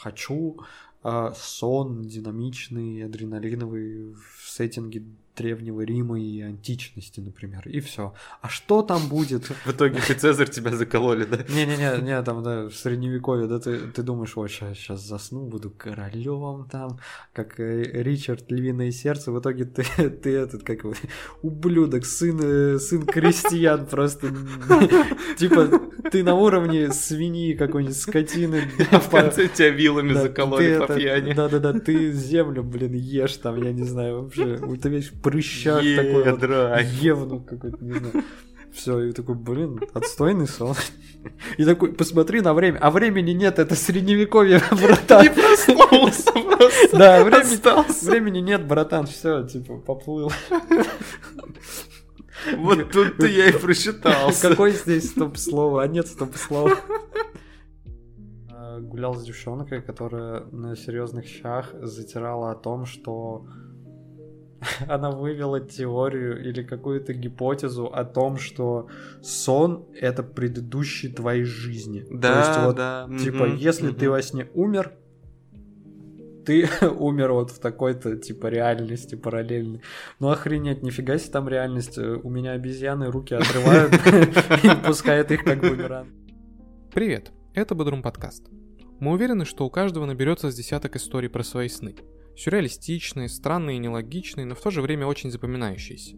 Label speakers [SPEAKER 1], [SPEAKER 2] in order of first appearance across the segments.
[SPEAKER 1] хочу сон динамичный, адреналиновый в сеттинге Древнего Рима и античности, например, и все. А что там будет?
[SPEAKER 2] В итоге ты Цезарь тебя закололи, да?
[SPEAKER 1] Не-не-не, не, там, да, в средневековье, да, ты, ты думаешь, вот, сейчас, сейчас засну, буду королем там, как э, Ричард Львиное Сердце, в итоге ты, ты этот, как его, ублюдок, сын, э, сын крестьян просто, типа, ты на уровне свиньи какой-нибудь, скотины.
[SPEAKER 2] А в конце тебя вилами закололи пьяни.
[SPEAKER 1] Да-да-да, ты землю, блин, ешь там, я не знаю, вообще, ты весь прыщах такой вот, евнух какой-то, не знаю. Все, и такой, блин, отстойный сон. И такой, посмотри на время. А времени нет, это средневековье, братан.
[SPEAKER 2] Не проснулся просто.
[SPEAKER 1] Да, времени, времени нет, братан, все, типа, поплыл.
[SPEAKER 2] Вот тут-то я и просчитался.
[SPEAKER 1] Какой здесь стоп-слово? А нет стоп-слова. Гулял с девчонкой, которая на серьезных щах затирала о том, что она вывела теорию или какую-то гипотезу о том, что сон это предыдущий твоей жизни.
[SPEAKER 2] Да, То есть вот, да.
[SPEAKER 1] Типа, угу, если угу. ты во сне умер, ты умер вот в такой-то типа реальности параллельной. Ну охренеть, нифига себе там реальность. У меня обезьяны руки отрывают и пускают их как бумеранг.
[SPEAKER 3] Привет, это Бодрум подкаст. Мы уверены, что у каждого наберется с десяток историй про свои сны – Сюрреалистичные, странные и нелогичные, но в то же время очень запоминающиеся.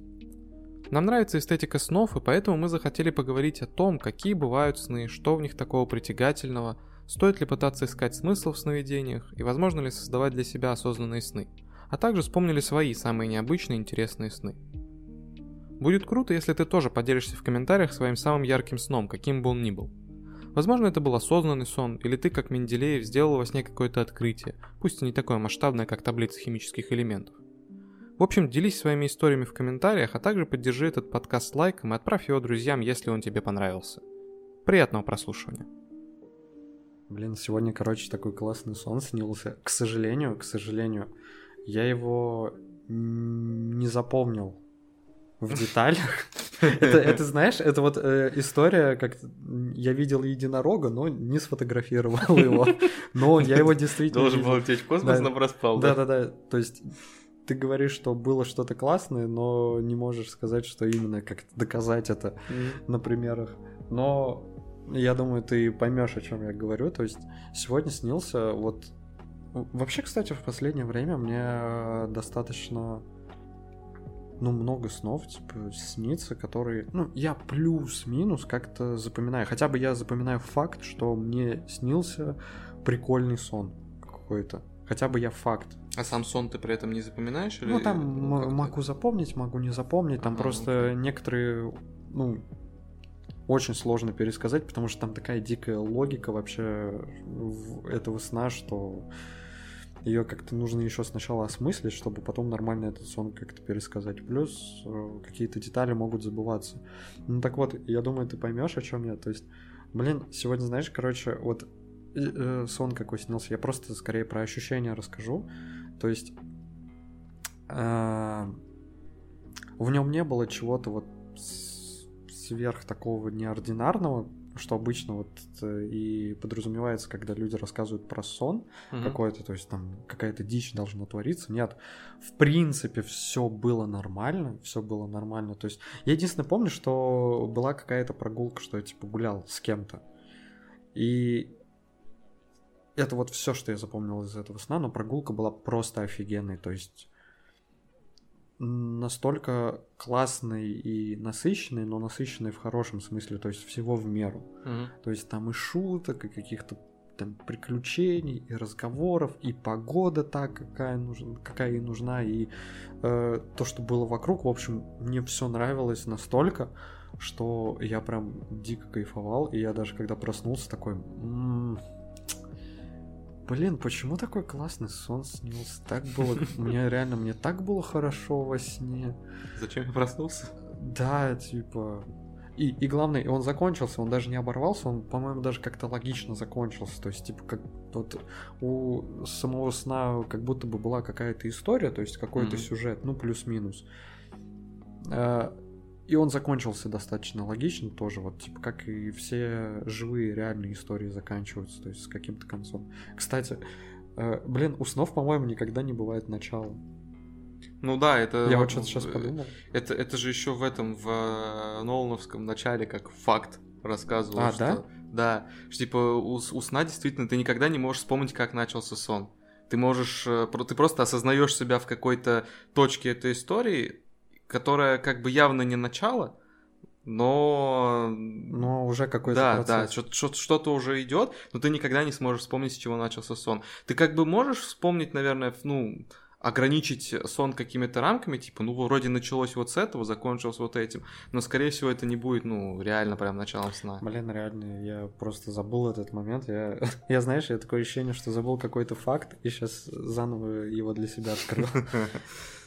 [SPEAKER 3] Нам нравится эстетика снов, и поэтому мы захотели поговорить о том, какие бывают сны, что в них такого притягательного, стоит ли пытаться искать смысл в сновидениях и возможно ли создавать для себя осознанные сны, а также вспомнили свои самые необычные интересные сны. Будет круто, если ты тоже поделишься в комментариях своим самым ярким сном, каким бы он ни был – Возможно, это был осознанный сон, или ты, как Менделеев, сделал во сне какое-то открытие, пусть и не такое масштабное, как таблица химических элементов. В общем, делись своими историями в комментариях, а также поддержи этот подкаст лайком и отправь его друзьям, если он тебе понравился. Приятного прослушивания.
[SPEAKER 1] Блин, сегодня, короче, такой классный сон снился. К сожалению, к сожалению, я его не запомнил в деталях. Это, это знаешь, это вот э, история, как я видел единорога, но не сфотографировал его. Но я его действительно...
[SPEAKER 2] Должен был лететь в космос, но проспал,
[SPEAKER 1] да? Да-да-да, то есть ты говоришь, что было что-то классное, но не можешь сказать, что именно как доказать это на примерах. Но я думаю, ты поймешь, о чем я говорю. То есть сегодня снился вот Вообще, кстати, в последнее время мне достаточно ну, много снов, типа, снится, которые, ну, я плюс-минус как-то запоминаю. Хотя бы я запоминаю факт, что мне снился прикольный сон какой-то. Хотя бы я факт.
[SPEAKER 2] А сам сон ты при этом не запоминаешь? Или...
[SPEAKER 1] Ну, там ну, могу запомнить, могу не запомнить. Там ага, просто окей. некоторые, ну, очень сложно пересказать, потому что там такая дикая логика вообще этого сна, что ее как-то нужно еще сначала осмыслить, чтобы потом нормально этот сон как-то пересказать. Плюс э, какие-то детали могут забываться. Ну так вот, я думаю, ты поймешь, о чем я. То есть, блин, сегодня, знаешь, короче, вот э, сон какой снился, я просто скорее про ощущения расскажу. То есть, э, в нем не было чего-то вот сверх такого неординарного, что обычно вот э, и подразумевается, когда люди рассказывают про сон угу. какой-то, то есть там какая-то дичь должна твориться. Нет, в принципе, все было нормально, все было нормально. То есть я единственное помню, что была какая-то прогулка, что я типа гулял с кем-то. И это вот все, что я запомнил из этого сна, но прогулка была просто офигенной. То есть настолько классный и насыщенный, но насыщенный в хорошем смысле, то есть всего в меру. Угу. То есть там и шуток, и каких-то там приключений, и разговоров, и погода так, какая, нужна, какая ей нужна, и э, то, что было вокруг. В общем, мне все нравилось настолько, что я прям дико кайфовал, и я даже когда проснулся такой... М-м, Блин, почему такой классный сон снился? Так было... Мне реально, мне так было хорошо во сне.
[SPEAKER 2] Зачем я проснулся?
[SPEAKER 1] Да, типа... И, и главное, он закончился, он даже не оборвался, он, по-моему, даже как-то логично закончился. То есть, типа, как вот у самого сна как будто бы была какая-то история, то есть какой-то mm-hmm. сюжет, ну, плюс-минус. И он закончился достаточно логично тоже, вот типа как и все живые реальные истории заканчиваются, то есть с каким-то концом. Кстати, э, блин, у снов, по-моему, никогда не бывает начала.
[SPEAKER 2] Ну да, это...
[SPEAKER 1] Я вот что-то сейчас подумал.
[SPEAKER 2] Это, это же еще в этом, в э, Нолановском начале, как факт рассказывал.
[SPEAKER 1] А,
[SPEAKER 2] что,
[SPEAKER 1] да?
[SPEAKER 2] Да, что типа у, у сна действительно ты никогда не можешь вспомнить, как начался сон. Ты можешь, э, ты просто осознаешь себя в какой-то точке этой истории, которая как бы явно не начало, но...
[SPEAKER 1] Но уже какой-то
[SPEAKER 2] да,
[SPEAKER 1] процесс.
[SPEAKER 2] Да, что- что-то уже идет, но ты никогда не сможешь вспомнить, с чего начался сон. Ты как бы можешь вспомнить, наверное, ну, ограничить сон какими-то рамками, типа, ну, вроде началось вот с этого, закончилось вот этим, но, скорее всего, это не будет, ну, реально прям началом сна.
[SPEAKER 1] Блин, реально, я просто забыл этот момент. Я, я знаешь, я такое ощущение, что забыл какой-то факт и сейчас заново его для себя открыл.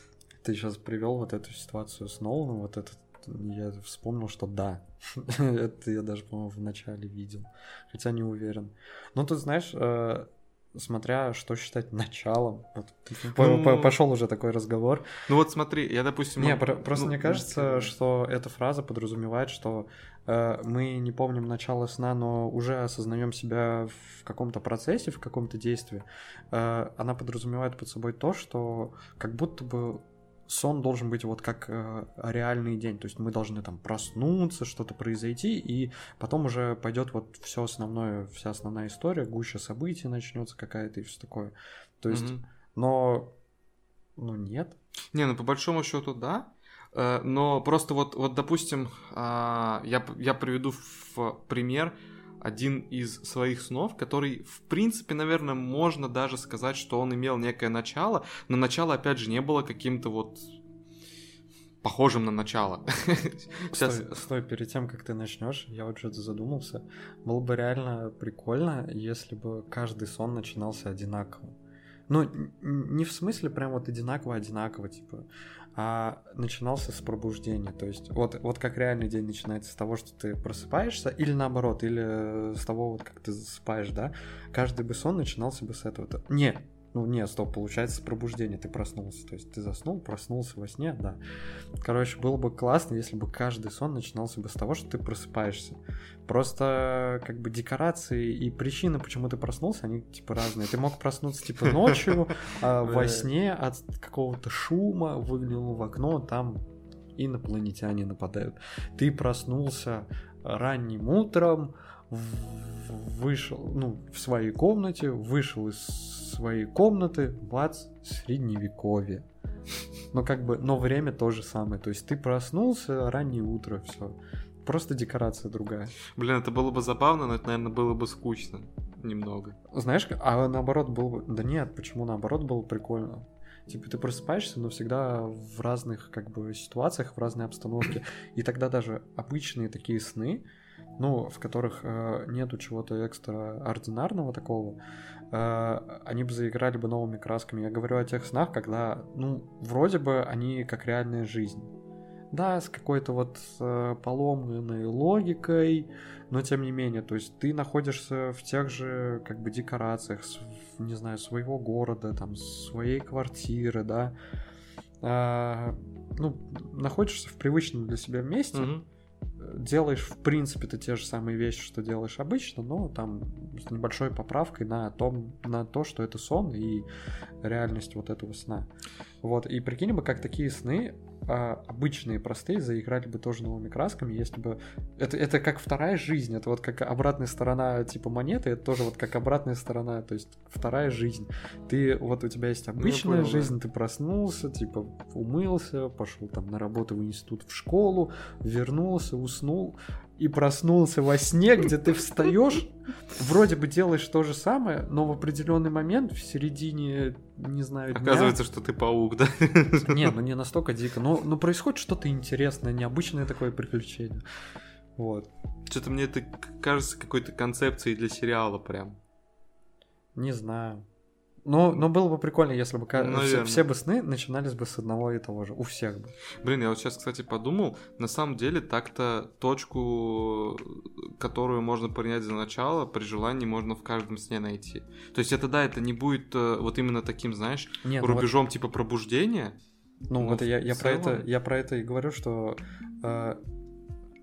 [SPEAKER 1] Ты сейчас привел вот эту ситуацию с Ноланом, вот этот я вспомнил, что да. Это я даже, по-моему, в начале видел. Хотя не уверен. Но тут, знаешь, э, смотря что считать началом. Вот,
[SPEAKER 2] Ну,
[SPEAKER 1] по- по- Пошел уже такой разговор.
[SPEAKER 2] Ну вот смотри, я, допустим...
[SPEAKER 1] Не, про- просто
[SPEAKER 2] ну,
[SPEAKER 1] мне
[SPEAKER 2] ну,
[SPEAKER 1] кажется, что эта фраза подразумевает, что э, мы не помним начало сна, но уже осознаем себя в каком-то процессе, в каком-то действии. Э, она подразумевает под собой то, что как будто бы сон должен быть вот как э, реальный день. То есть мы должны там проснуться, что-то произойти, и потом уже пойдет вот все основное, вся основная история, гуща событий начнется какая-то и все такое. То есть,
[SPEAKER 2] Мгм.
[SPEAKER 1] но, ну нет.
[SPEAKER 2] Не, ну по большому счету да, Э, но просто вот, вот допустим, а, я, я приведу в пример один из своих снов, который, в принципе, наверное, можно даже сказать, что он имел некое начало, но начало, опять же, не было каким-то вот похожим на начало. Сейчас...
[SPEAKER 1] Стой, стой, перед тем, как ты начнешь, я вот что-то задумался. Было бы реально прикольно, если бы каждый сон начинался одинаково. Ну, не в смысле прям вот одинаково-одинаково, типа, а начинался с пробуждения. То есть, вот, вот как реальный день начинается с того, что ты просыпаешься, или наоборот, или с того, вот как ты засыпаешь, да. Каждый бы сон начинался бы с этого. То- Не, ну не, стоп, получается с пробуждения ты проснулся. То есть ты заснул, проснулся во сне, да. Короче, было бы классно, если бы каждый сон начинался бы с того, что ты просыпаешься. Просто как бы декорации и причины, почему ты проснулся, они типа разные. Ты мог проснуться типа ночью, а во сне от какого-то шума выглянул в окно, там инопланетяне нападают. Ты проснулся ранним утром, вышел, ну, в своей комнате, вышел из своей комнаты, бац, средневековье. Но как бы, но время то же самое. То есть ты проснулся, раннее утро, все. Просто декорация другая.
[SPEAKER 2] Блин, это было бы забавно, но это, наверное, было бы скучно немного.
[SPEAKER 1] Знаешь, а наоборот было бы... Да нет, почему наоборот было прикольно? Типа ты просыпаешься, но всегда в разных как бы ситуациях, в разной обстановке. И тогда даже обычные такие сны, ну, в которых э, нету чего-то экстраординарного такого, э, они бы заиграли бы новыми красками. Я говорю о тех снах, когда, ну, вроде бы они как реальная жизнь. Да, с какой-то вот э, поломанной логикой, но тем не менее, то есть ты находишься в тех же как бы декорациях, не знаю, своего города, там, своей квартиры, да, А, ну, находишься в привычном для себя месте,
[SPEAKER 2] Мгм.
[SPEAKER 1] Делаешь, в принципе, ты те же самые вещи, что делаешь обычно, но там с небольшой поправкой на, том, на то, что это сон и реальность вот этого сна. Вот, и прикинь бы, как такие сны а, обычные, простые, заиграли бы тоже новыми красками, если бы... Это, это как вторая жизнь, это вот как обратная сторона типа монеты, это тоже вот как обратная сторона, то есть вторая жизнь. Ты, вот у тебя есть обычная
[SPEAKER 2] понял, да.
[SPEAKER 1] жизнь, ты проснулся, типа умылся, пошел там на работу в институт, в школу, вернулся, уснул и проснулся во сне, где ты встаешь, вроде бы делаешь то же самое, но в определенный момент в середине, не знаю, дня...
[SPEAKER 2] Оказывается, что ты паук, да?
[SPEAKER 1] Не, ну не настолько дико, но, но происходит что-то интересное, необычное такое приключение. Вот.
[SPEAKER 2] Что-то мне это кажется какой-то концепцией для сериала прям.
[SPEAKER 1] Не знаю. Но, но было бы прикольно, если бы все, все бы сны начинались бы с одного и того же. У всех бы.
[SPEAKER 2] Блин, я вот сейчас, кстати, подумал, на самом деле так-то точку, которую можно принять за начало, при желании можно в каждом сне найти. То есть это да, это не будет э, вот именно таким, знаешь,
[SPEAKER 1] Не, ну вот-
[SPEAKER 2] рубежом типа пробуждения,
[SPEAKER 1] Ну, ну вот я, я про это я про это и говорю, что э,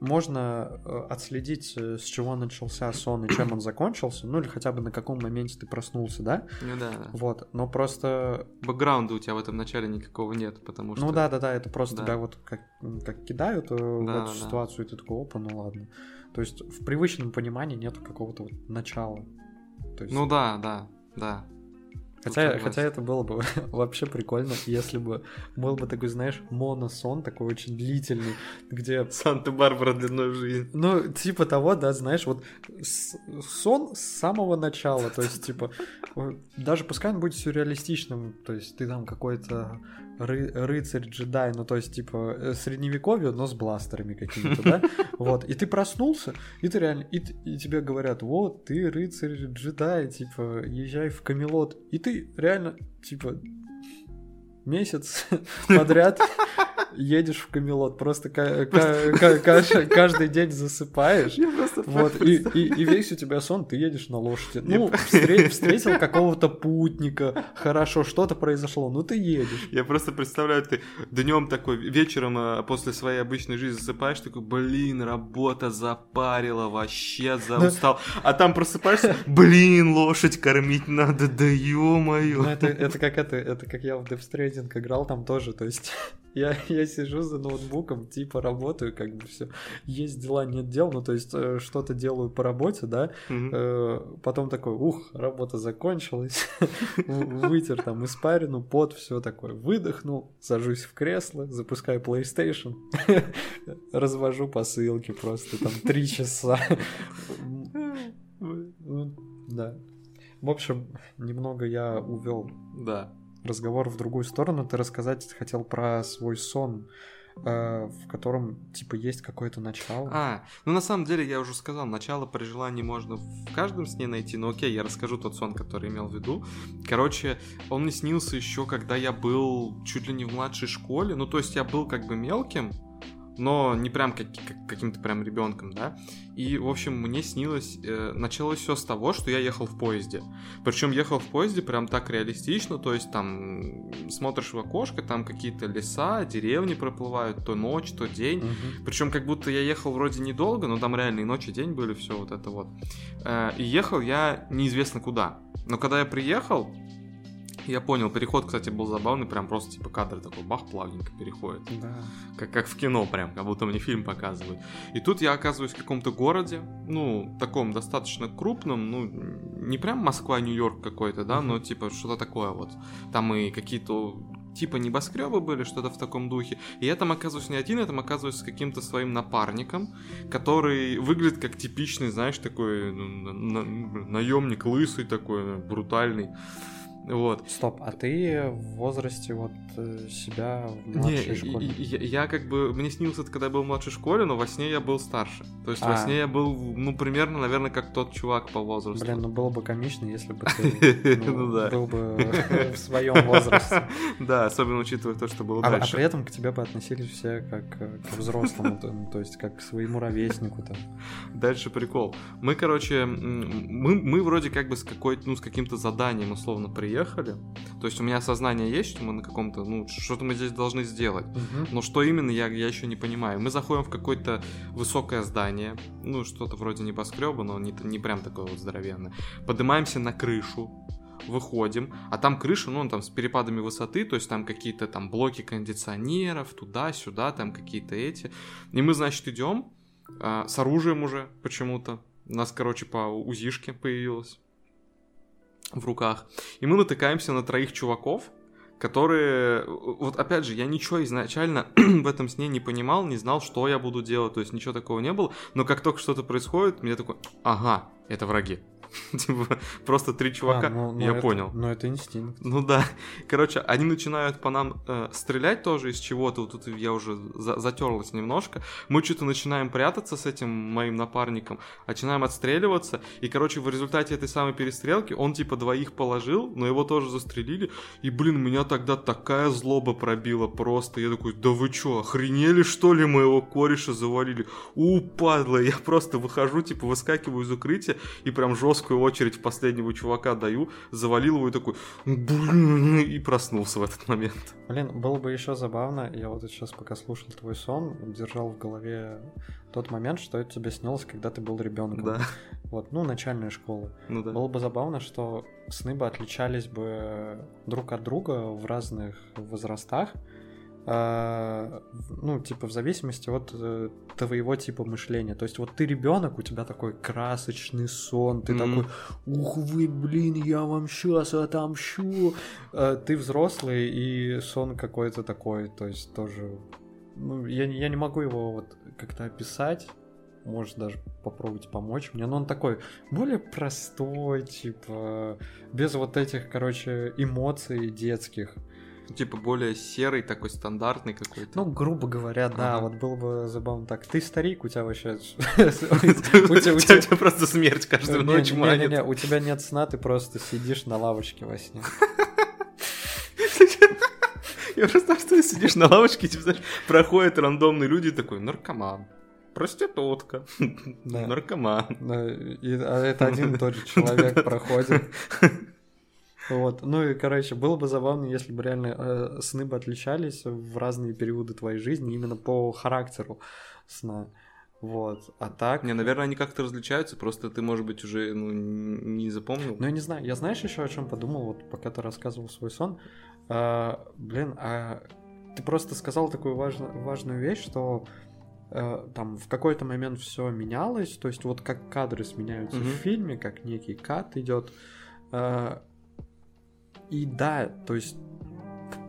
[SPEAKER 1] можно э, отследить, э, с чего начался сон и чем он закончился, ну или хотя бы на каком моменте ты проснулся, да?
[SPEAKER 2] Ну да, да.
[SPEAKER 1] Вот, но просто...
[SPEAKER 2] Бэкграунда у тебя в этом начале никакого нет, потому
[SPEAKER 1] ну
[SPEAKER 2] что...
[SPEAKER 1] Ну да, да, да, это просто да. тебя вот как, как кидают да, в эту да. ситуацию, и ты такой, опа, ну ладно. То есть в привычном понимании нету какого-то вот начала.
[SPEAKER 2] То есть... Ну да, да, да.
[SPEAKER 1] Хотя, хотя это было бы вообще прикольно, если бы был бы такой, знаешь, моносон, такой очень длительный, где...
[SPEAKER 2] Санта-Барбара длиной в жизнь.
[SPEAKER 1] Ну, типа того, да, знаешь, вот сон с самого начала, то есть, типа, даже пускай он будет сюрреалистичным, то есть ты там какой-то ры рыцарь, джедай, ну то есть типа э, средневековье, но с бластерами какими-то, да? Вот, и ты проснулся, и ты реально, и, и тебе говорят, вот, ты рыцарь, джедай, типа, езжай в Камелот, и ты реально, типа, месяц подряд едешь в Камелот, просто каждый день засыпаешь. Вот, и, и, и весь у тебя сон, ты едешь на лошади. Ну, встретил какого-то путника, хорошо, что-то произошло, ну ты едешь.
[SPEAKER 2] Я просто представляю, ты днем такой, вечером а, после своей обычной жизни засыпаешь, такой, блин, работа запарила, вообще заустал. А там просыпаешься, блин, лошадь кормить надо, да ё-моё.
[SPEAKER 1] Ну, это, это как это, это как я в Death Stranding играл там тоже, то есть я, я сижу за ноутбуком, типа работаю, как бы все. Есть дела, нет дел, ну то есть э, что-то делаю по работе, да. Mm-hmm. Потом такой, ух, работа закончилась. Вытер там испарину, пот, все такое. Выдохнул, сажусь в кресло, запускаю PlayStation, развожу посылки просто там три часа. Да. В общем, немного я увел.
[SPEAKER 2] Да
[SPEAKER 1] разговор в другую сторону. Ты рассказать хотел про свой сон, э, в котором, типа, есть какое-то начало.
[SPEAKER 2] А, ну на самом деле я уже сказал, начало при желании можно в каждом сне найти, но окей, я расскажу тот сон, который имел в виду. Короче, он мне снился еще, когда я был чуть ли не в младшей школе, ну то есть я был как бы мелким, но не прям как, как, каким-то прям ребенком, да. И, в общем, мне снилось, э, началось все с того, что я ехал в поезде. Причем ехал в поезде прям так реалистично, то есть там смотришь в окошко, там какие-то леса, деревни проплывают, то ночь, то день. Угу. Причем как будто я ехал вроде недолго, но там реально и ночь, и день были, все вот это вот. Э, и ехал я неизвестно куда. Но когда я приехал, я понял, переход, кстати, был забавный, прям просто типа кадр такой бах, плавненько переходит.
[SPEAKER 1] Да.
[SPEAKER 2] Как, как в кино прям, как будто мне фильм показывают. И тут я оказываюсь в каком-то городе, ну, таком достаточно крупном, ну, не прям Москва, Нью-Йорк какой-то, да, но типа что-то такое вот. Там и какие-то типа небоскребы были, что-то в таком духе. И я там оказываюсь не один, я там оказываюсь с каким-то своим напарником, который выглядит как типичный, знаешь, такой ну, на, на, наемник лысый такой, брутальный. Вот.
[SPEAKER 1] Стоп, а ты в возрасте вот э, себя в младшей Не, школе?
[SPEAKER 2] Я, я как бы, мне снился это, когда я был в младшей школе, но во сне я был старше. То есть а. во сне я был, ну, примерно, наверное, как тот чувак по возрасту.
[SPEAKER 1] Блин, ну было бы комично, если бы ты ну, ну был бы в своем возрасте.
[SPEAKER 2] Да, особенно учитывая то, что было
[SPEAKER 1] а,
[SPEAKER 2] дальше.
[SPEAKER 1] А при этом к тебе бы относились все как к взрослому, то есть как к своему ровеснику там.
[SPEAKER 2] Дальше прикол. Мы, короче, мы, мы вроде как бы с какой-то, ну, с каким-то заданием условно приехали приехали. То есть у меня сознание есть, что мы на каком-то, ну, что-то мы здесь должны сделать. Угу. Но что именно, я, я еще не понимаю. Мы заходим в какое-то высокое здание, ну, что-то вроде небоскреба, но не, не прям такое вот здоровенное. Поднимаемся на крышу, выходим, а там крыша, ну, там с перепадами высоты, то есть там какие-то там блоки кондиционеров, туда-сюда, там какие-то эти. И мы, значит, идем э, с оружием уже почему-то. У нас, короче, по УЗИшке появилось в руках. И мы натыкаемся на троих чуваков, которые... Вот опять же, я ничего изначально в этом сне не понимал, не знал, что я буду делать, то есть ничего такого не было. Но как только что-то происходит, мне такой, ага, это враги. Типа, просто три чувака, а, ну, ну я
[SPEAKER 1] это,
[SPEAKER 2] понял.
[SPEAKER 1] Ну, это инстинкт.
[SPEAKER 2] Ну да. Короче, они начинают по нам э, стрелять тоже из чего-то. Вот тут я уже за затерлась немножко. Мы что-то начинаем прятаться с этим моим напарником, начинаем отстреливаться. И, короче, в результате этой самой перестрелки он типа двоих положил, но его тоже застрелили. И, блин, меня тогда такая злоба пробила просто. Я такой, да вы чё, охренели что ли моего кореша завалили? У, падла, я просто выхожу, типа, выскакиваю из укрытия и прям жестко жесткую очередь в последнего чувака даю, завалил его и такой и проснулся в этот момент.
[SPEAKER 1] Блин, было бы еще забавно, я вот сейчас пока слушал твой сон, держал в голове тот момент, что это тебе снилось, когда ты был ребенком.
[SPEAKER 2] Да.
[SPEAKER 1] Вот, ну, начальная школа.
[SPEAKER 2] Ну да.
[SPEAKER 1] Было бы забавно, что сны бы отличались бы друг от друга в разных возрастах. А, ну, типа, в зависимости от э, твоего типа мышления. То есть, вот ты ребенок, у тебя такой красочный сон, ты
[SPEAKER 2] Мгм.
[SPEAKER 1] такой, ух вы, блин, я вам сейчас отомщу. А ты взрослый, и сон какой-то такой, то есть тоже... Ну, я, не- я не могу его вот как-то описать, может даже попробовать помочь мне, но он такой более простой, типа, без вот этих, короче, эмоций детских.
[SPEAKER 2] Типа более серый, такой стандартный какой-то.
[SPEAKER 1] Ну, грубо говоря, да,
[SPEAKER 2] Ага.
[SPEAKER 1] вот было бы забавно так. Ты старик, у тебя вообще...
[SPEAKER 2] у,
[SPEAKER 1] тебя-
[SPEAKER 2] просто смерть каждую ночь манит.
[SPEAKER 1] у тебя нет сна, ты просто сидишь на лавочке во сне.
[SPEAKER 2] Я просто что ты сидишь на лавочке, типа, знаешь, проходят рандомные люди, такой, наркоман, проститутка,
[SPEAKER 1] Да.
[SPEAKER 2] наркоман.
[SPEAKER 1] Да, и- а это один и тот же человек проходит. Вот. Ну и, короче, было бы забавно, если бы реально э, сны бы отличались в разные периоды твоей жизни именно по характеру сна. Вот. А так...
[SPEAKER 2] Не, наверное, они как-то различаются, просто ты, может быть, уже ну, не запомнил.
[SPEAKER 1] Ну, я не знаю, я знаешь еще о чем подумал, вот пока ты рассказывал свой сон. А, блин, а ты просто сказал такую важно- важную вещь, что э, там в какой-то момент все менялось, то есть вот как кадры сменяются
[SPEAKER 2] Мгм.
[SPEAKER 1] в фильме, как некий кат идет. А, и да, то есть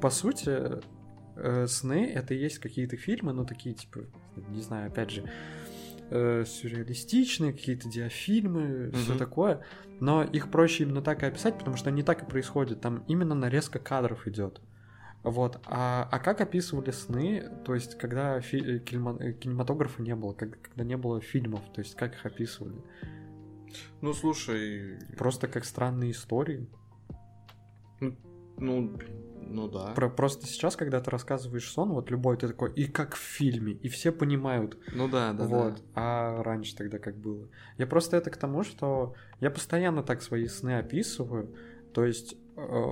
[SPEAKER 1] по сути э, сны это и есть какие-то фильмы, но такие типа, не знаю, опять же, э, сюрреалистичные, какие-то диафильмы, все
[SPEAKER 2] Мгм.
[SPEAKER 1] такое. Но их проще именно так и описать, потому что не так и происходит. Там именно нарезка кадров идет. Вот. А, а как описывали сны, то есть, когда фи- э, кинема- э, кинематографа не было, как- когда не было фильмов, то есть, как их описывали?
[SPEAKER 2] Ну, слушай,
[SPEAKER 1] Просто как странные истории.
[SPEAKER 2] Ну, ну да.
[SPEAKER 1] Про- просто сейчас, когда ты рассказываешь сон, вот любой, ты такой, и как в фильме, и все понимают.
[SPEAKER 2] Ну да, да,
[SPEAKER 1] вот.
[SPEAKER 2] да.
[SPEAKER 1] А раньше тогда как было? Я просто это к тому, что я постоянно так свои сны описываю. То есть э,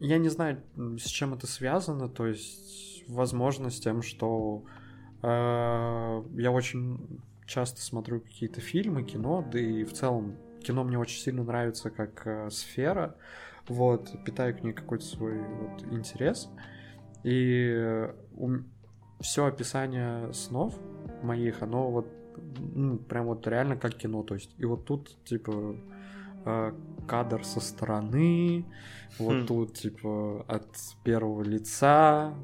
[SPEAKER 1] я не знаю, с чем это связано. То есть, возможно, с тем, что э, я очень часто смотрю какие-то фильмы, кино, да и в целом кино мне очень сильно нравится как э, сфера. Вот, питаю к ней какой-то свой вот, интерес. И все описание снов моих, оно вот ну, прям вот реально как кино, то есть и вот тут типа э, кадр со стороны, вот
[SPEAKER 2] Хм.
[SPEAKER 1] тут типа от первого лица,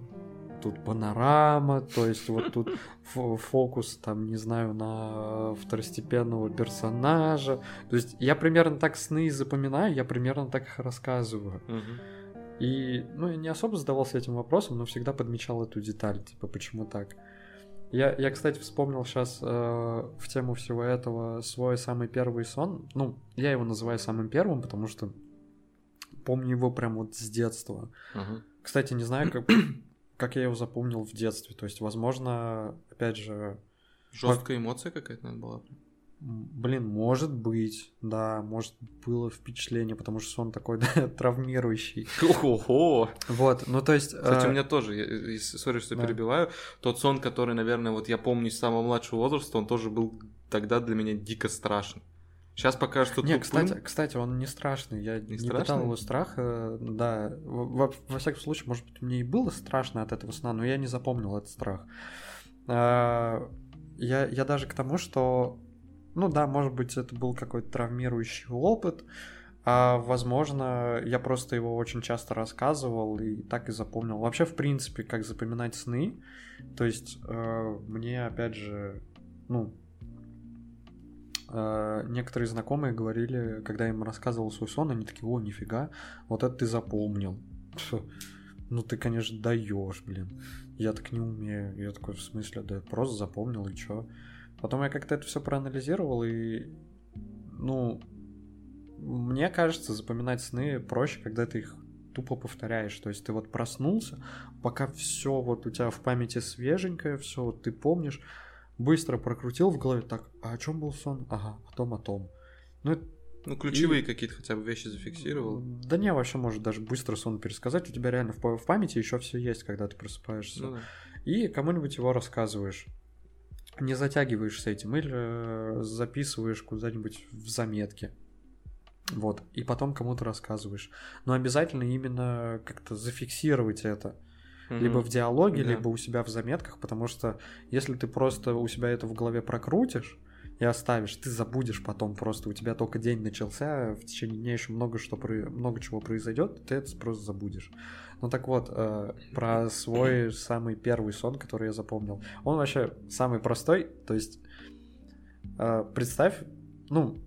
[SPEAKER 1] тут панорама, то есть вот тут фо- фокус там, не знаю, на второстепенного персонажа, то есть я примерно так сны запоминаю, я примерно так их рассказываю.
[SPEAKER 2] Мгм.
[SPEAKER 1] И, ну, я не особо задавался этим вопросом, но всегда подмечал эту деталь, типа, почему так. Я, я кстати, вспомнил сейчас в тему всего этого свой самый первый сон. Ну, я его называю самым первым, потому что помню его прям вот с детства.
[SPEAKER 2] Ага.
[SPEAKER 1] Кстати, не знаю, как, как я его запомнил в детстве. То есть, возможно, опять же,
[SPEAKER 2] Жесткая эмоция какая-то, наверное, была.
[SPEAKER 1] блин, может быть, да, может было впечатление, потому что сон такой да, травмирующий.
[SPEAKER 2] Ого!
[SPEAKER 1] Вот, ну то есть...
[SPEAKER 2] Кстати,
[SPEAKER 1] э,
[SPEAKER 2] у меня тоже, сори, что
[SPEAKER 1] да.
[SPEAKER 2] перебиваю, тот сон, который, наверное, вот я помню с самого младшего возраста, он тоже был тогда для меня дико страшен. Сейчас пока что
[SPEAKER 1] Не,
[SPEAKER 2] тупым.
[SPEAKER 1] кстати, кстати, он не страшный. Я не,
[SPEAKER 2] страшный?
[SPEAKER 1] питал его страха. Да, во, во всяком случае, может быть, мне и было страшно от этого сна, но я не запомнил этот страх. А, Я, я даже к тому, что, ну да, может быть, это был какой-то травмирующий опыт, а возможно, я просто его очень часто рассказывал и так и запомнил. Вообще, в принципе, как запоминать сны, то есть э, мне, опять же, ну, э, некоторые знакомые говорили, когда я им рассказывал свой сон, они такие, о, нифига, вот это ты запомнил. Ну ты, конечно, даешь, блин. Я так не умею. Я такой, в смысле, да просто запомнил и чё. Потом я как-то это все проанализировал и, ну, мне кажется, запоминать сны проще, когда ты их тупо повторяешь. То есть ты вот проснулся, пока все вот у тебя в памяти свеженькое, все вот ты помнишь, быстро прокрутил в голове, так, а о чем был сон? Ага, о том, о том. Ну, это
[SPEAKER 2] Ну, ключевые и... какие-то хотя бы вещи зафиксировал.
[SPEAKER 1] Да не, вообще может даже быстро сон пересказать. У тебя реально в, в памяти еще все есть, когда ты просыпаешься. Ну, да. И кому-нибудь его рассказываешь. Не затягиваешь с этим или э, записываешь куда-нибудь в заметке. Вот. И потом кому-то рассказываешь. Но обязательно именно как-то зафиксировать это. Либо в диалоге, yeah. либо у себя в заметках, потому что если ты просто у себя это в голове прокрутишь, и оставишь, ты забудешь потом просто, у тебя только день начался, в течение дня еще много, что, много чего произойдет, ты это просто забудешь. Ну так вот, э, про свой самый первый сон, который я запомнил. Он вообще самый простой, то есть э, представь, ну,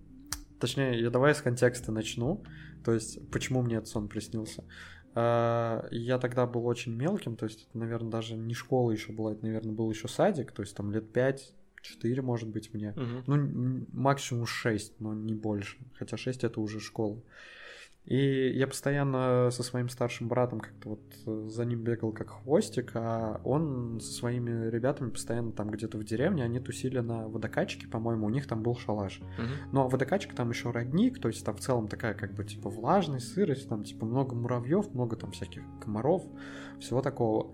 [SPEAKER 1] точнее, я давай с контекста начну, то есть почему мне этот сон приснился. Э, я тогда был очень мелким, то есть это, наверное, даже не школа еще была, это, наверное, был еще садик, то есть там лет пять 4, может быть, мне. Угу. Ну, максимум 6, но не больше. Хотя 6 это уже школа. И я постоянно со своим старшим братом как-то вот э, за ним бегал как хвостик, а он со своими ребятами постоянно там где-то в деревне, они тусили на водокачке, по-моему, у них там был шалаш. Uh-huh. Но водокачка там еще родник, то есть там в целом такая как бы типа влажность, сырость, там типа много муравьев, много там всяких комаров, всего такого.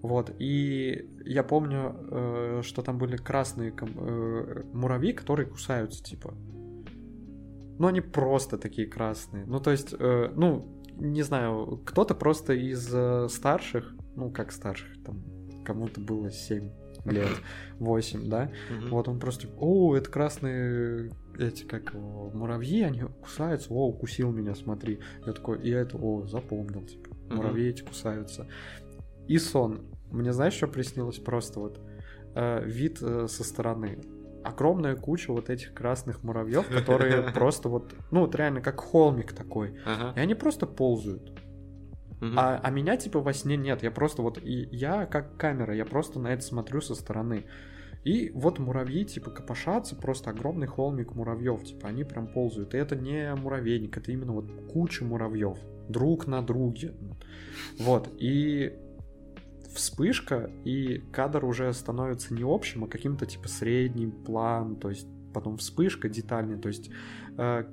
[SPEAKER 1] Вот, и я помню, э, что там были красные э, муравьи, которые кусаются, типа. Но они просто такие красные. Ну, то есть, э, ну, не знаю, кто-то просто из э, старших, ну, как старших, там, кому-то было 7 лет, 8, да, вот он просто, о, это красные эти, как его, муравьи, они кусаются, о, укусил меня, смотри. Я такой, и это, о, запомнил, типа, муравьи эти кусаются. И сон. Мне знаешь, что приснилось? Просто вот э, вид э, со стороны. Огромная куча вот этих красных муравьев, которые просто вот, ну вот реально как холмик такой. И они просто ползают. А, а меня типа во сне нет, я просто вот, и я как камера, я просто на это смотрю со стороны. И вот муравьи, типа, копошатся, просто огромный холмик муравьев, типа, они прям ползают. И это не муравейник, это именно вот куча муравьев, друг на друге. Вот, и вспышка, и кадр уже становится не общим, а каким-то типа средним план, то есть потом вспышка детальная, то есть э,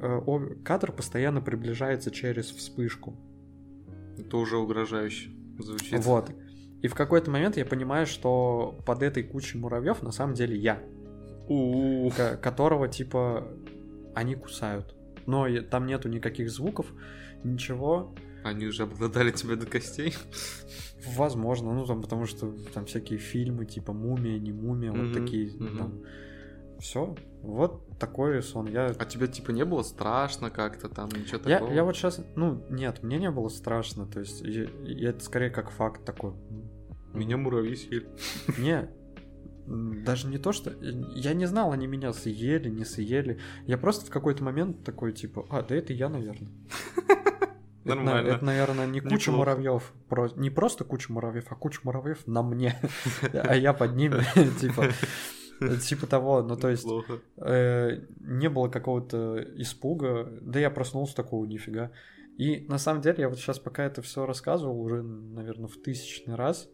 [SPEAKER 1] э, кадр постоянно приближается через вспышку.
[SPEAKER 2] Это уже угрожающе звучит.
[SPEAKER 1] Вот. И в какой-то момент я понимаю, что под этой кучей муравьев на самом деле я.
[SPEAKER 2] У
[SPEAKER 1] которого типа они кусают. Но там нету никаких звуков, ничего.
[SPEAKER 2] Они уже обладали тебя до костей?
[SPEAKER 1] Возможно, ну там потому что там всякие фильмы типа мумия, не мумия, mm-hmm, вот такие mm-hmm. там. Все, вот такой сон. Я...
[SPEAKER 2] А тебе типа не было страшно как-то там, ничего
[SPEAKER 1] я, такого? Я вот сейчас, ну нет, мне не было страшно, то есть я, я, это скорее как факт такой.
[SPEAKER 2] Меня муравьи съели.
[SPEAKER 1] Не, даже не то, что... Я не знал, они меня съели, не съели. Я просто в какой-то момент такой, типа, а, да это я, наверное. Нормально. Это, это наверное, не куча муравьев, не просто куча муравьев, а куча муравьев на мне, а я под ними, типа, типа того, ну то есть э, не было какого-то испуга, да я проснулся такого нифига. И на самом деле я вот сейчас пока это все рассказывал уже, наверное, в тысячный раз,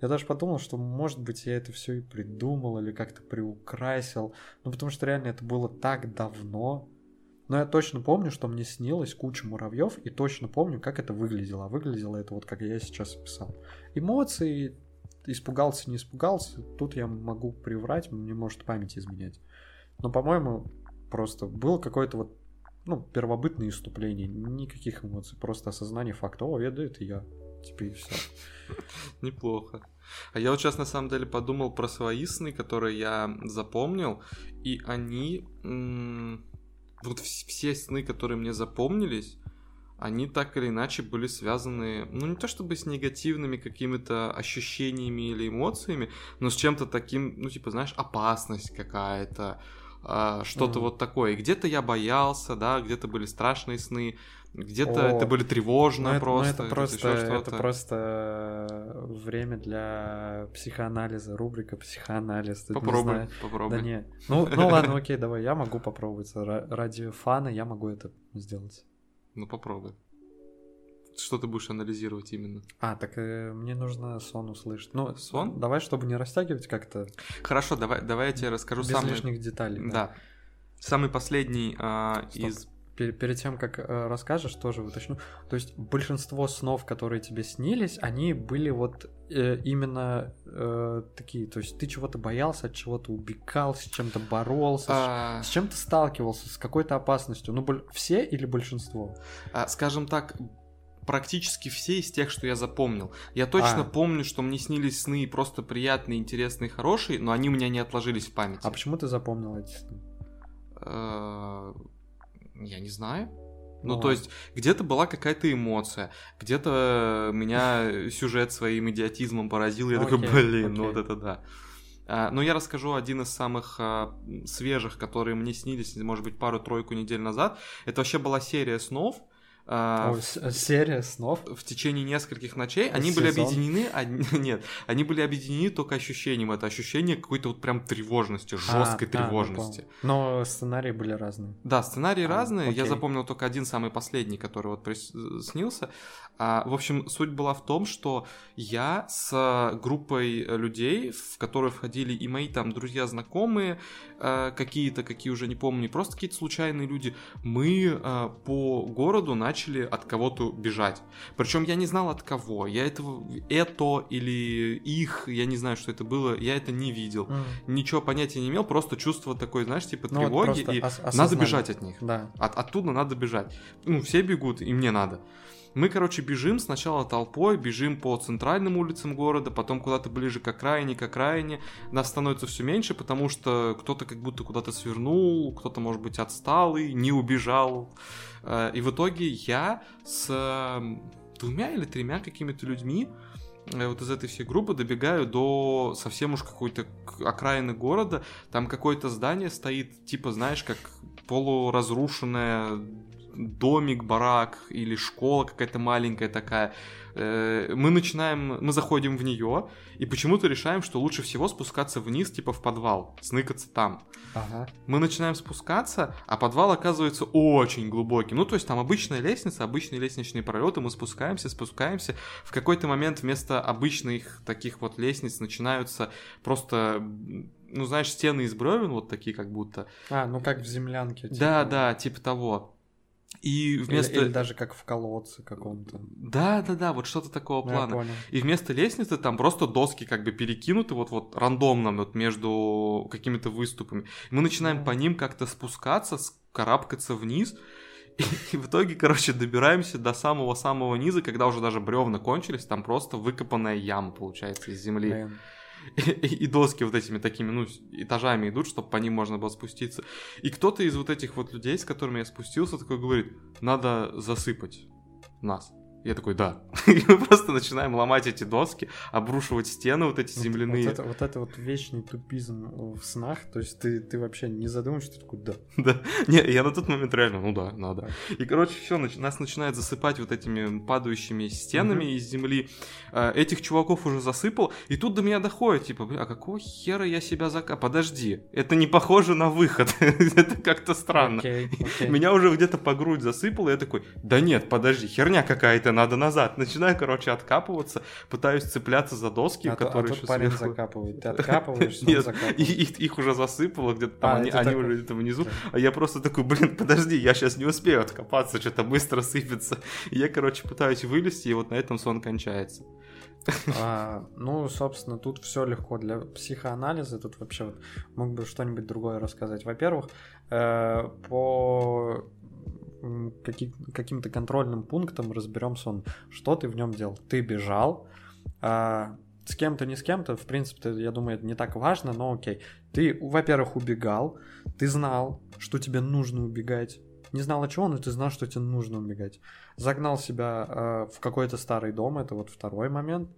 [SPEAKER 1] я даже подумал, что, может быть, я это все и придумал или как-то приукрасил. Ну, потому что реально это было так давно. Но я точно помню, что мне снилось куча муравьев, и точно помню, как это выглядело. А выглядело это вот как я сейчас описал. Эмоции, испугался, не испугался, тут я могу приврать, мне может память изменять. Но, по-моему, просто было какое-то вот, ну, первобытное иступление, никаких эмоций, просто осознание факта, о, это, это я, и все.
[SPEAKER 2] Неплохо. А я вот сейчас на самом деле подумал про свои сны, которые я запомнил, и они вот все сны, которые мне запомнились, они так или иначе были связаны, ну не то чтобы с негативными какими-то ощущениями или эмоциями, но с чем-то таким, ну типа, знаешь, опасность какая-то, что-то mm. вот такое. И где-то я боялся, да, где-то были страшные сны, где-то О, это были тревожно ну, просто.
[SPEAKER 1] Ну, это, просто это просто время для психоанализа, рубрика психоанализ.
[SPEAKER 2] Попробуй, попробуй.
[SPEAKER 1] Да не. Ну, ну ладно, окей, давай, я могу попробовать. Ради фана я могу это сделать.
[SPEAKER 2] Ну попробуй. Что ты будешь анализировать именно?
[SPEAKER 1] А, так э, мне нужно сон услышать. Ну, сон? Давай, чтобы не растягивать как-то.
[SPEAKER 2] Хорошо, давай, давай я тебе расскажу
[SPEAKER 1] Без
[SPEAKER 2] самые...
[SPEAKER 1] лишних деталей.
[SPEAKER 2] Да. да. Самый последний э, из
[SPEAKER 1] перед тем, как э, расскажешь, тоже уточню. То есть большинство снов, которые тебе снились, они были вот э, именно э, такие. То есть ты чего-то боялся, от чего-то убегал, с чем-то боролся, а... с, с чем-то сталкивался, с какой-то опасностью. Ну, все или большинство?
[SPEAKER 2] А, скажем так, практически все из тех, что я запомнил. Я точно а. помню, что мне снились сны просто приятные, интересные, хорошие, но они у меня не отложились в памяти.
[SPEAKER 1] А почему ты запомнил эти сны?
[SPEAKER 2] Э, я не знаю. Ну, ну то есть, где-то была какая-то эмоция, где-то меня сюжет своим идиотизмом поразил, я ну, такой, блин, ну вот это да. А, но я расскажу один из самых а, свежих, которые мне снились, может быть, пару-тройку недель назад. Это вообще была серия снов,
[SPEAKER 1] а, серия снов.
[SPEAKER 2] В течение нескольких ночей они были объединены, одни, нет, они были объединены только ощущением. Это ощущение какой-то вот прям тревожности, жесткой а, тревожности.
[SPEAKER 1] А, Но сценарии были разные.
[SPEAKER 2] Да, сценарии а, разные. Окей. Я запомнил только один самый последний, который вот снился. А, в общем, суть была в том, что я с группой людей, в которую входили и мои там друзья, знакомые, а, какие-то, какие уже не помню, просто какие-то случайные люди, мы а, по городу начали от кого-то бежать. Причем я не знал от кого. Я этого, это или их, я не знаю, что это было, я это не видел. Mm. Ничего понятия не имел, просто чувство такое, знаешь, типа ну, тревоги, вот и ос- надо бежать от них.
[SPEAKER 1] Да.
[SPEAKER 2] От, оттуда надо бежать. Ну, все бегут, и мне надо. Мы, короче, бежим сначала толпой, бежим по центральным улицам города, потом куда-то ближе к окраине, к окраине. Нас становится все меньше, потому что кто-то как будто куда-то свернул, кто-то, может быть, отсталый, не убежал. Э, и в итоге я с двумя или тремя какими-то людьми э, вот из этой всей группы добегаю до совсем уж какой-то окраины города. Там какое-то здание стоит, типа, знаешь, как полуразрушенное домик, барак или школа какая-то маленькая такая. Э, мы начинаем, мы заходим в нее и почему-то решаем, что лучше всего спускаться вниз, типа в подвал, сныкаться там.
[SPEAKER 1] Ага.
[SPEAKER 2] Мы начинаем спускаться, а подвал оказывается очень глубоким. Ну, то есть там обычная лестница, обычные лестничные пролеты, мы спускаемся, спускаемся. В какой-то момент вместо обычных таких вот лестниц начинаются просто ну, знаешь, стены из бревен вот такие как будто.
[SPEAKER 1] А, ну как в землянке.
[SPEAKER 2] Типа. Да, да, типа того. И вместо...
[SPEAKER 1] Или, или даже как в колодце каком-то.
[SPEAKER 2] Да, да, да, вот что-то такого ну, плана. И вместо лестницы там просто доски как бы перекинуты вот вот рандомно вот между какими-то выступами. Мы начинаем mm. по ним как-то спускаться, карабкаться вниз. И, и в итоге, короче, добираемся до самого-самого низа, когда уже даже бревна кончились, там просто выкопанная яма получается из земли. Блин и, доски вот этими такими, ну, этажами идут, чтобы по ним можно было спуститься. И кто-то из вот этих вот людей, с которыми я спустился, такой говорит, надо засыпать нас. Я такой, да. И мы просто начинаем ломать эти доски, обрушивать стены вот эти земляные.
[SPEAKER 1] Вот, это, вот это вот вечный тупизм в снах, то есть ты, ты вообще не задумываешься, ты такой, да.
[SPEAKER 2] Да. Не, я на тот момент реально, ну да, надо. И, короче, все, нас начинает засыпать вот этими падающими стенами mm-hmm. из земли. А, этих чуваков уже засыпал, и тут до меня доходит, типа, а какого хера я себя зака... Подожди, это не похоже на выход. это как-то странно. Okay, okay. Меня уже где-то по грудь засыпало, и я такой, да нет, подожди, херня какая-то это надо назад. Начинаю, короче, откапываться, пытаюсь цепляться за доски,
[SPEAKER 1] а
[SPEAKER 2] которые
[SPEAKER 1] то, а еще парень сверху. закапывает. Ты откапываешься, Нет,
[SPEAKER 2] и, их, их уже засыпало где-то там, а, они, они уже где-то внизу. А я просто такой, блин, подожди, я сейчас не успею откопаться, что-то быстро сыпется. И я, короче, пытаюсь вылезти, и вот на этом сон кончается.
[SPEAKER 1] А, ну, собственно, тут все легко для психоанализа. Тут вообще вот мог бы что-нибудь другое рассказать. Во-первых, э, по каким- каким-то контрольным пунктом разберем сон. Что ты в нем делал? Ты бежал, а, с кем-то, не с кем-то, в принципе, я думаю, это не так важно, но окей. Ты, во-первых, убегал, ты знал, что тебе нужно убегать. Не знал от чего, но ты знал, что тебе нужно убегать. Загнал себя э, в какой-то старый дом, это вот второй момент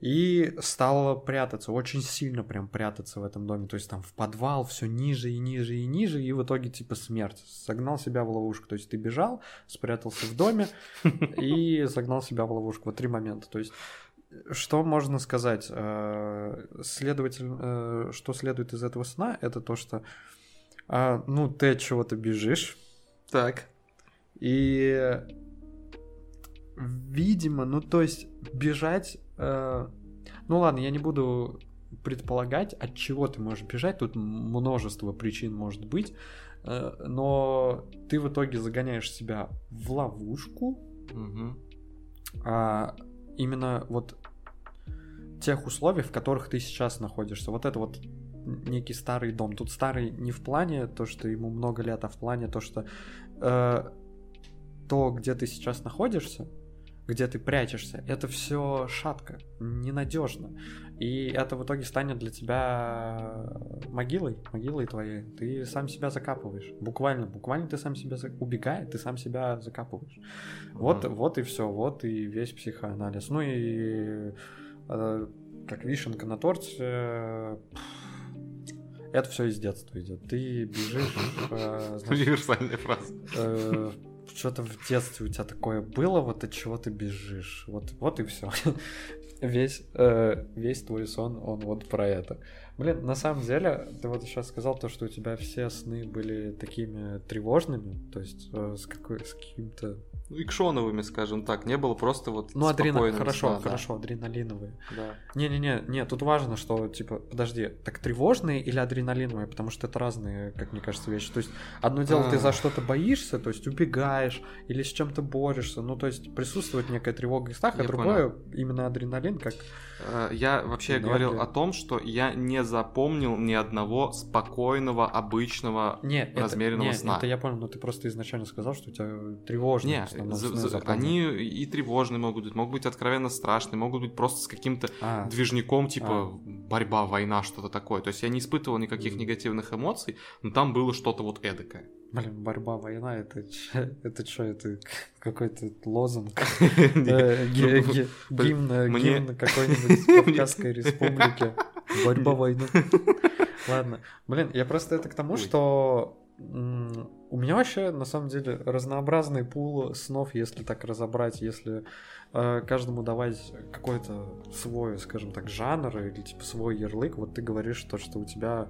[SPEAKER 1] и стала прятаться, очень сильно прям прятаться в этом доме, то есть там в подвал все ниже и ниже и ниже, и в итоге типа смерть, согнал себя в ловушку, то есть ты бежал, спрятался в доме и загнал себя в ловушку, вот три момента, то есть что можно сказать? Э, следовательно, э, что следует из этого сна, это то, что э, ну ты от чего-то бежишь.
[SPEAKER 2] Так.
[SPEAKER 1] И видимо, ну то есть бежать Э, ну ладно, я не буду предполагать, от чего ты можешь бежать. Тут множество причин может быть. Э, но ты в итоге загоняешь себя в ловушку, угу. а именно вот тех условий, в которых ты сейчас находишься. Вот это вот некий старый дом. Тут старый не в плане то, что ему много лет, а в плане то, что э, то, где ты сейчас находишься, где ты прячешься, это все шатко, ненадежно. И это в итоге станет для тебя могилой, могилой твоей. Ты сам себя закапываешь. Буквально, буквально ты сам себя за... убегая, ты сам себя закапываешь. Вот, mm вот и все, вот и весь психоанализ. Ну и э, как вишенка на торте. это все из детства идет. Ты бежишь. Э,
[SPEAKER 2] значит, Универсальная фраза.
[SPEAKER 1] Э, что-то в детстве у тебя такое было, вот от чего ты бежишь. Вот, вот и все. весь, э, весь твой сон, он вот про это. Блин, на самом деле, ты вот сейчас сказал то, что у тебя все сны были такими тревожными, то есть э, с, какой, с каким-то
[SPEAKER 2] икшоновыми, скажем так, не было просто вот
[SPEAKER 1] Ну, адрена... хорошо, сна, хорошо, да. адреналиновые.
[SPEAKER 2] Да.
[SPEAKER 1] Не-не-не, не, тут важно, что, типа, подожди, так тревожные или адреналиновые, потому что это разные, как мне кажется, вещи. То есть, одно дело, А-а-а. ты за а. что-то боишься, то есть убегаешь или с чем-то борешься, ну, то есть присутствует некая тревога и страх, а другое понял. именно адреналин, как...
[SPEAKER 2] Э, я вообще энергия. говорил о том, что я не запомнил ни одного спокойного, обычного,
[SPEAKER 1] не,
[SPEAKER 2] размеренного
[SPEAKER 1] это,
[SPEAKER 2] сна.
[SPEAKER 1] это я понял, но ты просто изначально сказал, что у тебя тревожные.
[SPEAKER 2] Не, за, за, они и тревожные могут быть, могут быть откровенно страшные, могут быть просто с каким-то а. движником, типа а. Борьба, война, что-то такое. То есть я не испытывал никаких негативных эмоций, но там было что-то вот эдакое.
[SPEAKER 1] Блин, борьба, война, это это что, это какой-то лозунг? Э, ну, гимн какой-нибудь Кавказской республики. Борьба, война. Ладно. Блин, я просто это к тому, что у меня вообще, на самом деле, разнообразный пул снов, если так разобрать, если э, каждому давать какой-то свой, скажем так, жанр или типа свой ярлык. Вот ты говоришь то, что у тебя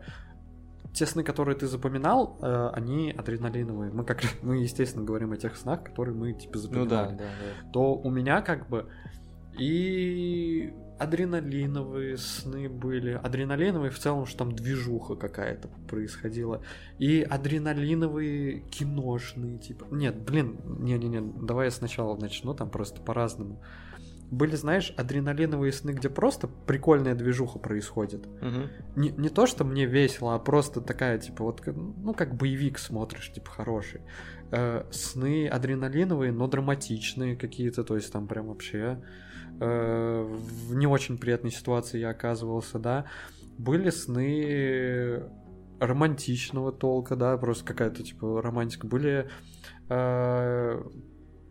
[SPEAKER 1] те сны, которые ты запоминал, э, они адреналиновые. Мы как мы, естественно, говорим о тех снах, которые мы типа запоминали. Ну да, да, да. То у меня как бы и адреналиновые сны были. Адреналиновые в целом, что там движуха какая-то происходила. И адреналиновые киношные, типа. Нет, блин, не-не-не, давай я сначала начну, там просто по-разному. Были, знаешь, адреналиновые сны, где просто прикольная движуха происходит. Угу. Не, не то, что мне весело, а просто такая, типа, вот, ну, как боевик смотришь, типа, хороший. Э, сны адреналиновые, но драматичные какие-то, то есть там прям вообще Э, в не очень приятной ситуации я оказывался, да. Были сны романтичного толка, да, просто какая-то типа романтика. Были э,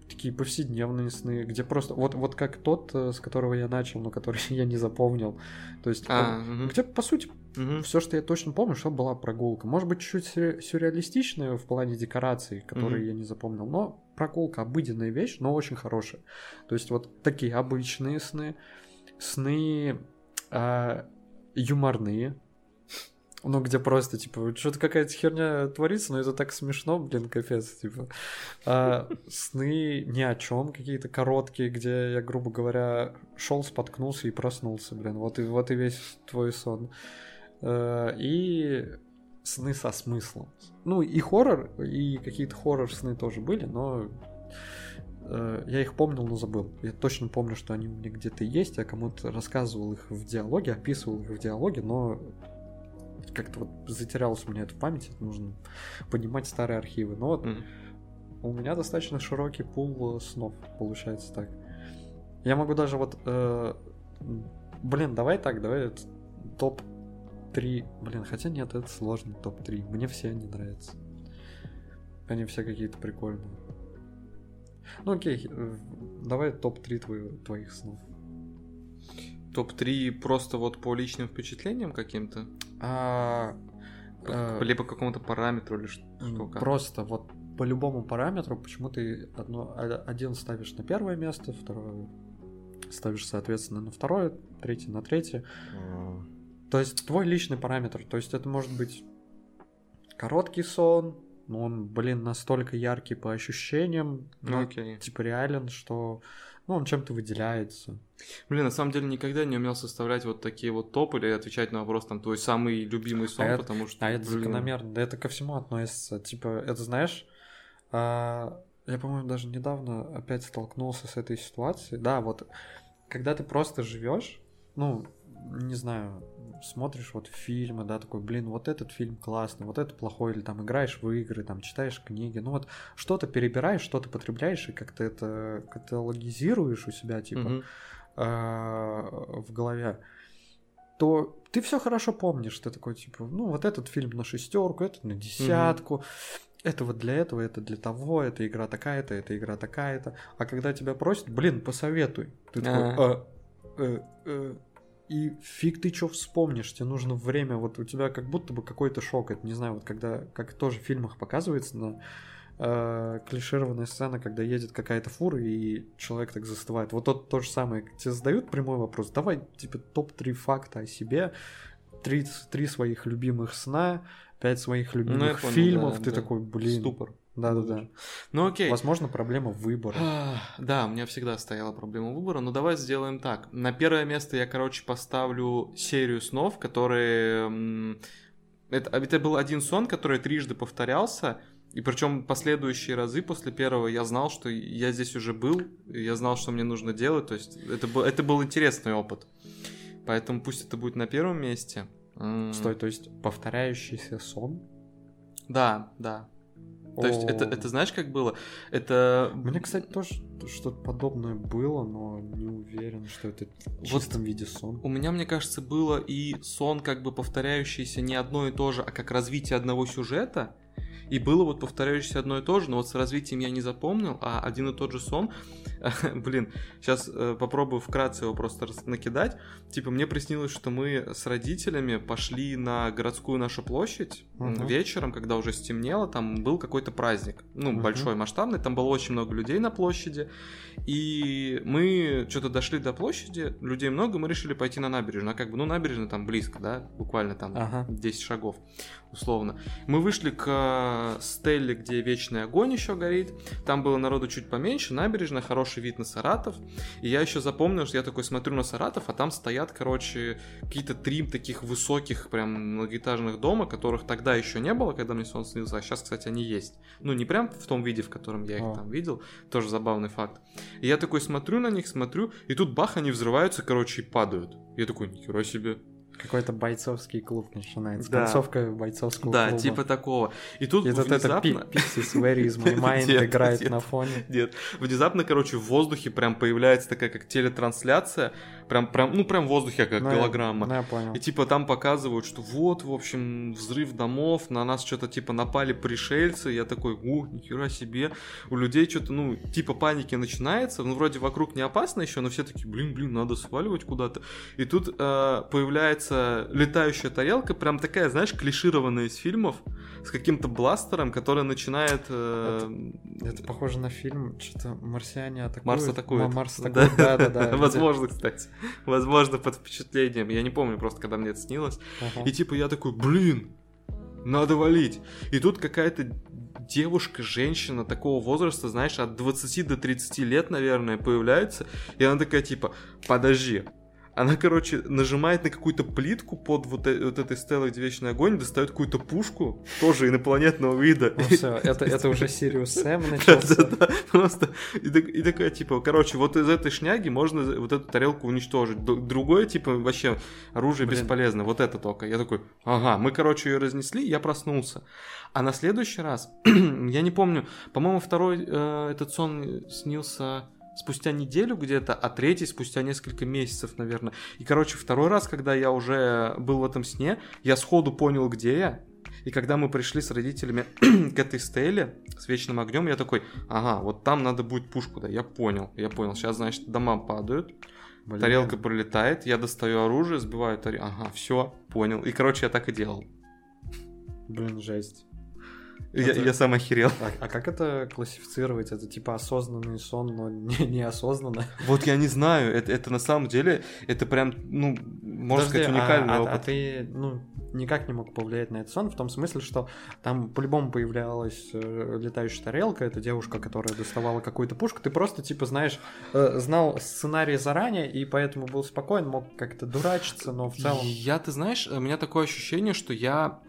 [SPEAKER 1] такие повседневные сны, где просто вот вот как тот, э, с которого я начал, но который я не запомнил. То есть а, он, угу. где по сути угу. все, что я точно помню, что была прогулка. Может быть чуть-чуть сюрреалистичная в плане декораций, которые угу. я не запомнил, но прогулка обыденная вещь, но очень хорошая. То есть вот такие обычные сны, сны э, юморные, ну, где просто, типа, что-то какая-то херня творится, но это так смешно, блин, капец, типа. А, сны ни о чем, какие-то короткие, где я, грубо говоря, шел, споткнулся и проснулся, блин. Вот и, вот и весь твой сон. А, и сны со смыслом. Ну, и хоррор, и какие-то хоррор-сны тоже были, но э, я их помнил, но забыл. Я точно помню, что они у меня где-то есть. Я кому-то рассказывал их в диалоге, описывал их в диалоге, но как-то вот затерялось у меня это в памяти. Нужно поднимать старые архивы. Но вот mm. у меня достаточно широкий пул снов, получается так. Я могу даже вот... Э, блин, давай так, давай топ топ-3. Блин, хотя нет, это сложный топ-3. Мне все они нравятся. Они все какие-то прикольные. Ну окей, э, давай топ-3 твоих, твоих снов.
[SPEAKER 2] Топ-3 просто вот по личным впечатлениям каким-то?
[SPEAKER 1] А,
[SPEAKER 2] а, Либо какому-то параметру или что?
[SPEAKER 1] Просто вот по любому параметру, почему ты одно, один ставишь на первое место, второе ставишь, соответственно, на второе, третье на третье. То есть твой личный параметр. То есть это может быть короткий сон, но он, блин, настолько яркий по ощущениям, ну,
[SPEAKER 2] Окей.
[SPEAKER 1] типа реален, что ну, он чем-то выделяется.
[SPEAKER 2] Блин, на самом деле никогда не умел составлять вот такие вот топы или отвечать на вопрос, там, твой самый любимый сон,
[SPEAKER 1] А это-
[SPEAKER 2] потому что,
[SPEAKER 1] А это
[SPEAKER 2] блин,
[SPEAKER 1] закономерно, да это ко всему относится. Типа, это знаешь, а, я, по-моему, даже недавно опять столкнулся с этой ситуацией. Да, вот, когда ты просто живешь, ну, не знаю, смотришь вот фильмы, да, такой, блин, вот этот фильм классный, вот это плохой, или там играешь в игры, там читаешь книги, ну вот что-то перебираешь, что-то потребляешь, и как-то это каталогизируешь у себя, типа, а, в голове, то ты все хорошо помнишь. Ты такой, типа, ну, вот этот фильм на шестерку, этот на десятку. Это вот для этого, это для того, эта игра такая-то, эта игра такая-то. А когда тебя просят, блин, посоветуй. Ты такой. «А, э, э». И фиг ты что вспомнишь, тебе нужно время, вот у тебя как будто бы какой-то шок, это не знаю, вот когда, как тоже в фильмах показывается, на э, клишированная сцена, когда едет какая-то фура, и человек так застывает. Вот то, то же самое. Тебе задают прямой вопрос. Давай, типа, топ-3 факта о себе, три, три своих любимых сна, пять своих любимых
[SPEAKER 2] Ну, понял,
[SPEAKER 1] фильмов.
[SPEAKER 2] да,
[SPEAKER 1] ты
[SPEAKER 2] да.
[SPEAKER 1] такой, блин.
[SPEAKER 2] Ступор.
[SPEAKER 1] Да-да-да.
[SPEAKER 2] Ну окей.
[SPEAKER 1] Возможно, проблема выбора.
[SPEAKER 2] А, Да, у меня всегда стояла проблема выбора, но давай сделаем так. На первое место я, короче, поставлю серию снов, которые... Это, это был один сон, который трижды повторялся, и причем последующие разы после первого я знал, что я здесь уже был, я знал, что мне нужно делать, то есть это был, это был интересный опыт. Поэтому пусть это будет на первом месте.
[SPEAKER 1] Стой, то есть повторяющийся сон?
[SPEAKER 2] Да, да. То есть это, это знаешь, как было? Это...
[SPEAKER 1] У меня, кстати, тоже что-то подобное было, но не уверен, что это в чистом виде сон.
[SPEAKER 2] У меня, мне кажется, было и сон, как бы повторяющийся не одно и то же, а как развитие одного сюжета. И было вот повторяющееся одно и то же, но вот с развитием я не запомнил, а один и тот же сон, блин, сейчас попробую вкратце его просто накидать. Типа, мне приснилось, что мы с родителями пошли на городскую нашу площадь
[SPEAKER 1] Мгм.
[SPEAKER 2] вечером, когда уже стемнело, там был какой-то праздник, ну,
[SPEAKER 1] Мгм.
[SPEAKER 2] большой, масштабный, там было очень много людей на площади, и мы что-то дошли до площади, людей много, мы решили пойти на набережную. А как бы, ну, набережная там близко, да, буквально там
[SPEAKER 1] Ага.
[SPEAKER 2] 10 шагов, условно. Мы вышли к стелле, где вечный огонь еще горит. Там было народу чуть поменьше, набережная, хороший вид на Саратов. И я еще запомнил, что я такой смотрю на Саратов, а там стоят, короче, какие-то три таких высоких, прям многоэтажных дома, которых тогда еще не было, когда мне сон снился, а сейчас, кстати, они есть. Ну, не прям в том виде, в котором я их
[SPEAKER 1] А.
[SPEAKER 2] там видел, тоже забавный факт. И я такой смотрю на них, смотрю, и тут бах, они взрываются, короче, и падают. Я такой, нихера себе.
[SPEAKER 1] Какой-то бойцовский клуб начинается.
[SPEAKER 2] Да.
[SPEAKER 1] Концовка бойцовского
[SPEAKER 2] Да,
[SPEAKER 1] клуба.
[SPEAKER 2] типа такого. И тут
[SPEAKER 1] И это
[SPEAKER 2] внезапно...
[SPEAKER 1] пи- Pixies, Where is my mind
[SPEAKER 2] Нет,
[SPEAKER 1] играет
[SPEAKER 2] нет.
[SPEAKER 1] на фоне.
[SPEAKER 2] Нет, внезапно, короче, в воздухе прям появляется такая как телетрансляция, прям, прям, ну прям в воздухе как
[SPEAKER 1] Ну, я-
[SPEAKER 2] голограмма.
[SPEAKER 1] Ну, я понял.
[SPEAKER 2] И типа там показывают, что вот, в общем, взрыв домов, на нас что-то типа напали пришельцы. Я такой, о, нихера себе. У людей что-то, ну, типа паники начинается. Ну, вроде вокруг не опасно еще, но все такие, блин, блин, надо сваливать куда-то. И тут э, появляется летающая тарелка, прям такая, знаешь, клишированная из фильмов, с каким-то бластером, который начинает... э,
[SPEAKER 1] Это похоже на фильм, что-то марсиане атакуют.
[SPEAKER 2] Марс атакует.
[SPEAKER 1] Ма- Марс атакует, да-да-да.
[SPEAKER 2] Возможно, кстати. Возможно, под впечатлением. Я не помню просто, когда мне это снилось.
[SPEAKER 1] Ага.
[SPEAKER 2] И типа я такой, блин, надо валить. И тут какая-то девушка, женщина такого возраста, знаешь, от 20 до 30 лет, наверное, появляется. И она такая, типа, подожди. Она, короче, нажимает на какую-то плитку под вот, э- вот этой стелой, где вечный огонь, достает какую-то пушку, тоже инопланетного вида.
[SPEAKER 1] Ну все, это, это уже Сириус Сэм начался.
[SPEAKER 2] Да-да-да, просто. И, так- и такая, типа, короче, вот из этой шняги можно вот эту тарелку уничтожить. Другое, типа, вообще оружие
[SPEAKER 1] Блин.
[SPEAKER 2] бесполезно. Вот это только. Я такой, ага, мы, короче, ее разнесли, я проснулся. А на следующий раз, я не помню, по-моему, второй э, этот сон снился спустя неделю где-то, а третий спустя несколько месяцев, наверное. И, короче, второй раз, когда я уже был в этом сне, я сходу понял, где я. И когда мы пришли с родителями к этой стеле с вечным огнем, я такой, ага, вот там надо будет пушку, да, я понял, я понял. Сейчас, значит, дома падают,
[SPEAKER 1] Блин.
[SPEAKER 2] тарелка пролетает, я достаю оружие, сбиваю тарелку, ага, все, понял. И, короче, я так и делал.
[SPEAKER 1] Блин, жесть.
[SPEAKER 2] Я,
[SPEAKER 1] Это-
[SPEAKER 2] я сам охерел.
[SPEAKER 1] А, а как это классифицировать? Это типа осознанный сон, но не, неосознанно?
[SPEAKER 2] Вот я не знаю, это, это на самом деле, это прям, ну, можно
[SPEAKER 1] Подожди,
[SPEAKER 2] сказать,
[SPEAKER 1] а-
[SPEAKER 2] уникальный
[SPEAKER 1] а,
[SPEAKER 2] опыт.
[SPEAKER 1] а ты, ну, никак не мог повлиять на этот сон, в том смысле, что там по-любому появлялась э, летающая тарелка, это девушка, которая доставала какую-то пушку, ты просто, типа, знаешь, э, знал сценарий заранее, и поэтому был спокоен, мог как-то дурачиться, но в целом...
[SPEAKER 2] Я, ты знаешь, у меня такое ощущение, что я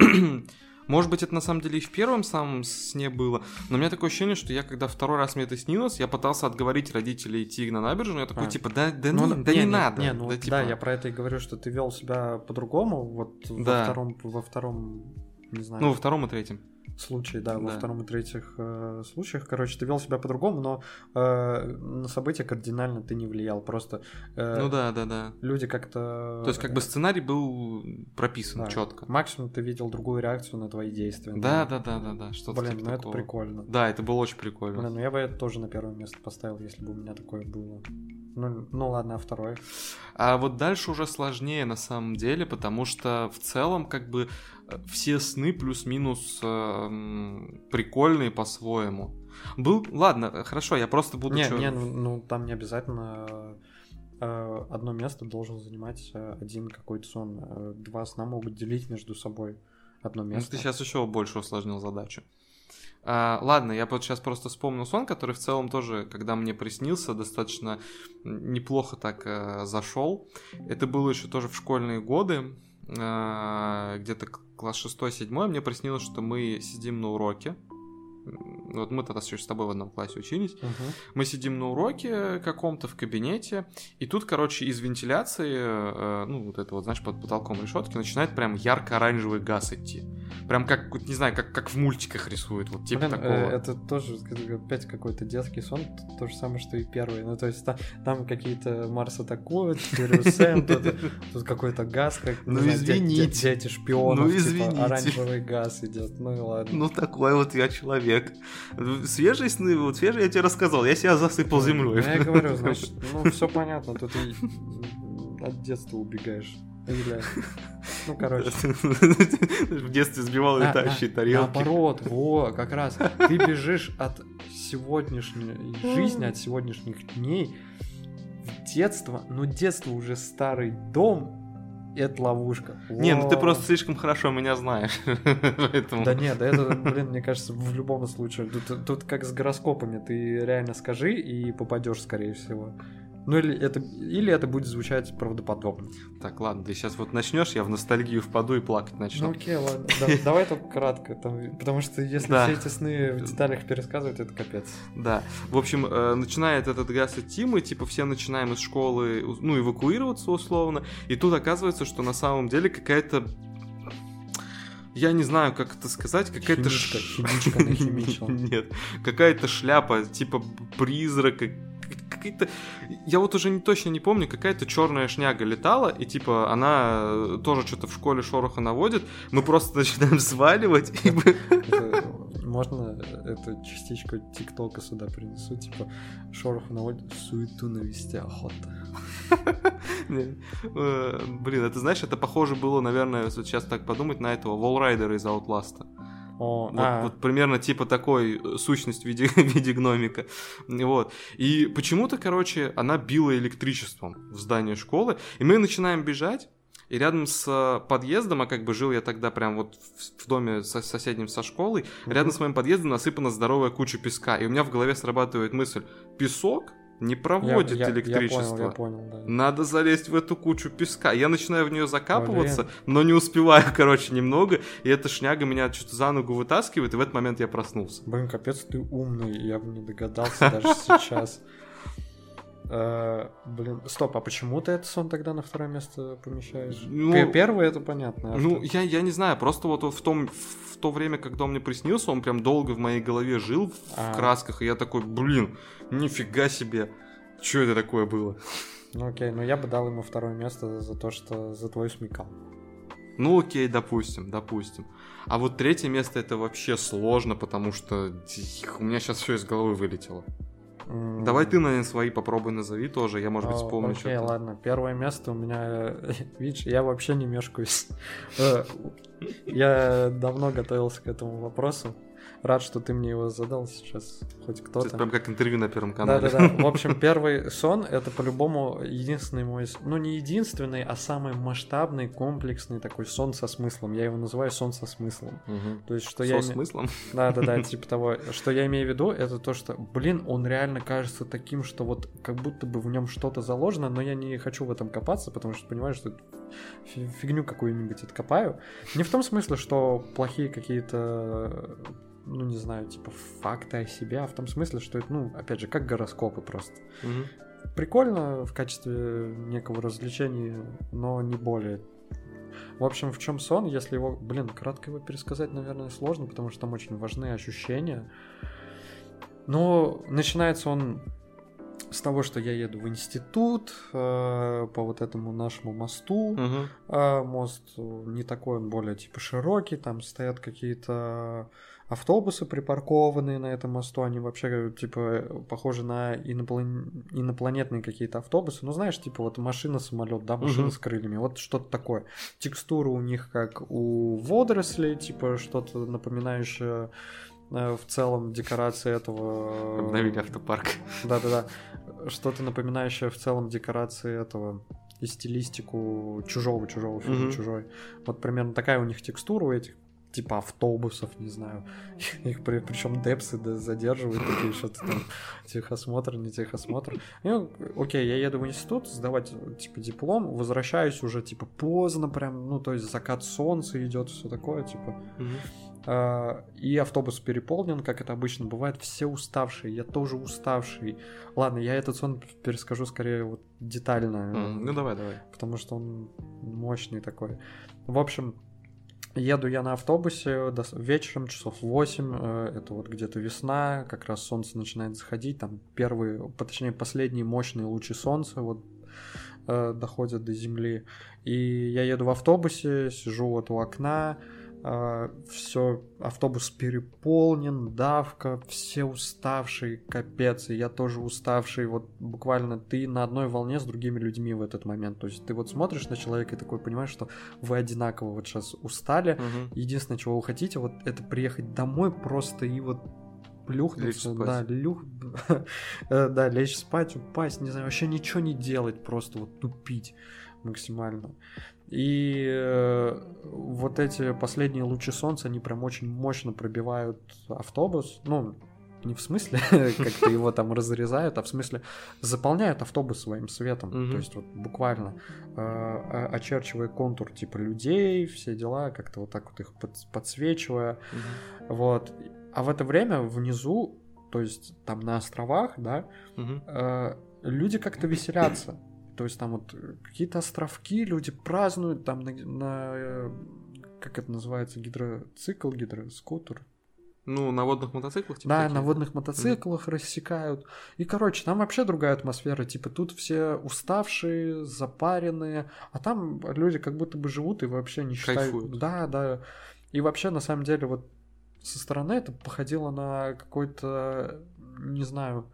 [SPEAKER 2] Может быть, это на самом деле и в первом самом сне было, но у меня такое ощущение, что я, когда второй раз мне это снилось, я пытался отговорить родителей идти на набережную, я такой, а. типа, да, да, ну, не, да не, не надо.
[SPEAKER 1] Не, ну,
[SPEAKER 2] да,
[SPEAKER 1] типа... да, я про это и говорю, что ты вел себя по-другому, вот да. во втором, во втором, не знаю.
[SPEAKER 2] Ну, во втором и третьем
[SPEAKER 1] случае, да, да, во втором и третьих э, случаях. Короче, ты вел себя по-другому, но э, на события кардинально ты не влиял. Просто
[SPEAKER 2] э, ну да, да, да.
[SPEAKER 1] Люди как-то.
[SPEAKER 2] То есть, как бы сценарий был прописан да. четко.
[SPEAKER 1] Максимум ты видел другую реакцию на твои действия.
[SPEAKER 2] Да, да, да, да, да.
[SPEAKER 1] Что-то Блин, типа ну такого. это прикольно.
[SPEAKER 2] Да, это было очень прикольно.
[SPEAKER 1] Блин, ну я бы это тоже на первое место поставил, если бы у меня такое было. Ну, ну ладно, а второе.
[SPEAKER 2] А вот дальше уже сложнее на самом деле, потому что в целом как бы все сны плюс-минус э, прикольные по-своему. Был, ладно, хорошо, я просто буду.
[SPEAKER 1] Не, чё... не, ну, ну там не обязательно э, одно место должен занимать э, один какой-то сон. Э, два сна могут делить между собой одно место.
[SPEAKER 2] Ну, ты сейчас еще больше усложнил задачу. А, ладно, я вот сейчас просто вспомнил сон, который в целом тоже, когда мне приснился, достаточно неплохо так э, зашел. Это было еще тоже в школьные годы, э, где-то класс 6-7, мне приснилось, что мы сидим на уроке, вот мы тогда с тобой в одном классе учились. Uh-huh. Мы сидим на уроке каком-то в кабинете, и тут, короче, из вентиляции, э, ну, вот это вот, знаешь, под потолком решетки, начинает прям ярко-оранжевый газ идти. Прям как, не знаю, как, как в мультиках рисуют, вот типа Блин, такого. Э,
[SPEAKER 1] это тоже опять какой-то детский сон, то, же самое, что и первый. Ну, то есть там, там какие-то Марс атакуют, Сэм, тут, какой-то газ, как,
[SPEAKER 2] ну, извините.
[SPEAKER 1] дети шпионов, ну, извините. типа оранжевый газ идет, ну и ладно.
[SPEAKER 2] Ну, такой вот я человек человек. Свежие сны, вот свежие я тебе рассказал, я себя засыпал землей.
[SPEAKER 1] Я говорю, значит, ну все понятно, тут ты от детства убегаешь. Или... Ну, короче.
[SPEAKER 2] В детстве сбивал летающие тарелки.
[SPEAKER 1] Наоборот, во, как раз. Ты бежишь от сегодняшней жизни, от сегодняшних дней в детство, но детство уже старый дом, это ловушка.
[SPEAKER 2] Не, ну ты просто слишком хорошо меня знаешь.
[SPEAKER 1] Поэтому... Да нет, да это, блин, мне кажется, в любом случае. Тут, тут как с гороскопами. Ты реально скажи и попадешь, скорее всего. Ну или это, или это будет звучать правдоподобно.
[SPEAKER 2] Так, ладно, ты сейчас вот начнешь, я в ностальгию впаду и плакать начну.
[SPEAKER 1] Ну окей, ладно. Да, давай только кратко, там, потому что если да. все эти сны в деталях пересказывать, это капец.
[SPEAKER 2] Да. В общем, э, начинает этот газ идти, мы типа все начинаем из школы, ну, эвакуироваться условно, и тут оказывается, что на самом деле какая-то я не знаю, как это сказать, какая-то...
[SPEAKER 1] Химичка, химичка
[SPEAKER 2] Нет, какая-то шляпа, типа призрака, какие-то... Я вот уже не, точно не помню, какая-то черная шняга летала, и типа она э, тоже что-то в школе шороха наводит. Мы просто начинаем сваливать. И...
[SPEAKER 1] Можно эту частичку ТикТока сюда принесу, типа шорох наводит, суету навести охота.
[SPEAKER 2] Э, блин, это знаешь, это похоже было, наверное, сейчас так подумать, на этого Волрайдера из Outlast. О, вот, а. вот примерно типа такой э, сущность в виде, в виде гномика. Вот. И почему-то, короче, она била электричеством в здание школы. И мы начинаем бежать. И рядом с э, подъездом, а как бы жил я тогда прям вот в, в доме со, соседним со школой, mm-hmm. рядом с моим подъездом насыпана здоровая куча песка. И у меня в голове срабатывает мысль, песок не проводит я, электричество.
[SPEAKER 1] Я, я понял, я понял, да.
[SPEAKER 2] Надо залезть в эту кучу песка. Я начинаю в нее закапываться, Блин. но не успеваю, короче, немного. И эта шняга меня что-то за ногу вытаскивает, и в этот момент я проснулся.
[SPEAKER 1] Блин, капец, ты умный. Я бы не догадался даже сейчас. Uh, блин, стоп, а почему ты этот сон тогда на второе место помещаешь? Ну, Первый это понятно.
[SPEAKER 2] А ну, я, я не знаю, просто вот в том в то время, когда он мне приснился, он прям долго в моей голове жил в, а. в красках, и я такой, блин, нифига себе, что это такое было?
[SPEAKER 1] Ну окей, но я бы дал ему второе место за то, что за твою смекалку.
[SPEAKER 2] Ну окей, допустим, допустим. А вот третье место это вообще сложно, потому что у меня сейчас все из головы вылетело. Mm. Давай ты, наверное, свои попробуй назови тоже, я, может быть, вспомню
[SPEAKER 1] Окей, что-то. ладно, первое место у меня, видишь, я вообще не мешкаюсь. Э, я давно готовился к этому вопросу. Рад, что ты мне его задал сейчас, хоть кто-то. Это
[SPEAKER 2] прям как интервью на Первом канале.
[SPEAKER 1] Да-да-да. В общем, первый сон — это по-любому единственный мой... Ну, не единственный, а самый масштабный, комплексный такой сон со смыслом. Я его называю сон со смыслом.
[SPEAKER 2] Угу.
[SPEAKER 1] То есть, что
[SPEAKER 2] со
[SPEAKER 1] я...
[SPEAKER 2] Со смыслом?
[SPEAKER 1] Да-да-да, типа того. Что я имею в виду, это то, что, блин, он реально кажется таким, что вот как будто бы в нем что-то заложено, но я не хочу в этом копаться, потому что понимаю, что фигню какую-нибудь откопаю. Не в том смысле, что плохие какие-то ну, не знаю, типа факты о себе, а в том смысле, что это, ну, опять же, как гороскопы просто.
[SPEAKER 2] Угу.
[SPEAKER 1] Прикольно в качестве некого развлечения, но не более. В общем, в чем сон, если его, блин, кратко его пересказать, наверное, сложно, потому что там очень важны ощущения. Но начинается он с того, что я еду в институт э, по вот этому нашему мосту.
[SPEAKER 2] Угу.
[SPEAKER 1] Э, мост не такой, он более типа широкий, там стоят какие-то автобусы припаркованные на этом мосту, они вообще типа похожи на иноплан... инопланетные какие-то автобусы. Ну, знаешь, типа вот машина, самолет, да, машина угу. с крыльями, вот что-то такое. Текстура у них как у водорослей, типа что-то напоминающее э, в целом декорации этого...
[SPEAKER 2] Обновили автопарк.
[SPEAKER 1] Да-да-да. Что-то напоминающее в целом декорации этого и стилистику чужого чужого фильма mm-hmm. чужой. Вот примерно такая у них текстура у этих типа автобусов, не знаю. Их при, причем депсы да, задерживают такие что-то там техосмотр, не техосмотр. Ну, окей, я еду в институт сдавать типа диплом, возвращаюсь уже типа поздно прям, ну то есть закат солнца идет, все такое типа. Uh, и автобус переполнен, как это обычно бывает, все уставшие, я тоже уставший. Ладно, я этот сон перескажу скорее вот детально.
[SPEAKER 2] Mm, ну давай, давай.
[SPEAKER 1] Потому что он мощный такой. В общем, Еду я на автобусе до... вечером, часов 8, э, это вот где-то весна, как раз солнце начинает заходить, там первые, точнее последние мощные лучи солнца вот э, доходят до земли. И я еду в автобусе, сижу вот у окна, все, автобус переполнен, давка, все уставшие, капец, и я тоже уставший, вот буквально ты на одной волне с другими людьми в этот момент, то есть ты вот смотришь на человека и такой понимаешь, что вы одинаково вот сейчас устали,
[SPEAKER 2] угу.
[SPEAKER 1] единственное, чего вы хотите, вот это приехать домой просто и вот плюхнуться, да, люх, э, да, лечь спать, упасть, не знаю, вообще ничего не делать, просто вот тупить максимально. И э, вот эти последние лучи солнца, они прям очень мощно пробивают автобус. Ну, не в смысле, как-то его там разрезают, а в смысле заполняют автобус своим светом. Mm-hmm. То есть вот буквально э, очерчивая контур типа людей, все дела, как-то вот так вот их под, подсвечивая.
[SPEAKER 2] Mm-hmm.
[SPEAKER 1] Вот. А в это время внизу, то есть там на островах, да,
[SPEAKER 2] mm-hmm.
[SPEAKER 1] э, люди как-то веселятся. То есть там вот э, какие-то островки, люди празднуют там на, на э, как это называется, гидроцикл, гидроскутер.
[SPEAKER 2] Ну, на водных мотоциклах?
[SPEAKER 1] Типа, да, такие? на водных мотоциклах mm. рассекают. И, короче, там вообще другая атмосфера. Типа, тут все уставшие, запаренные, а там люди как будто бы живут и вообще не считают...
[SPEAKER 2] Кайфуют.
[SPEAKER 1] Да, да. И вообще, на самом деле, вот со стороны это походило на какой-то, не знаю,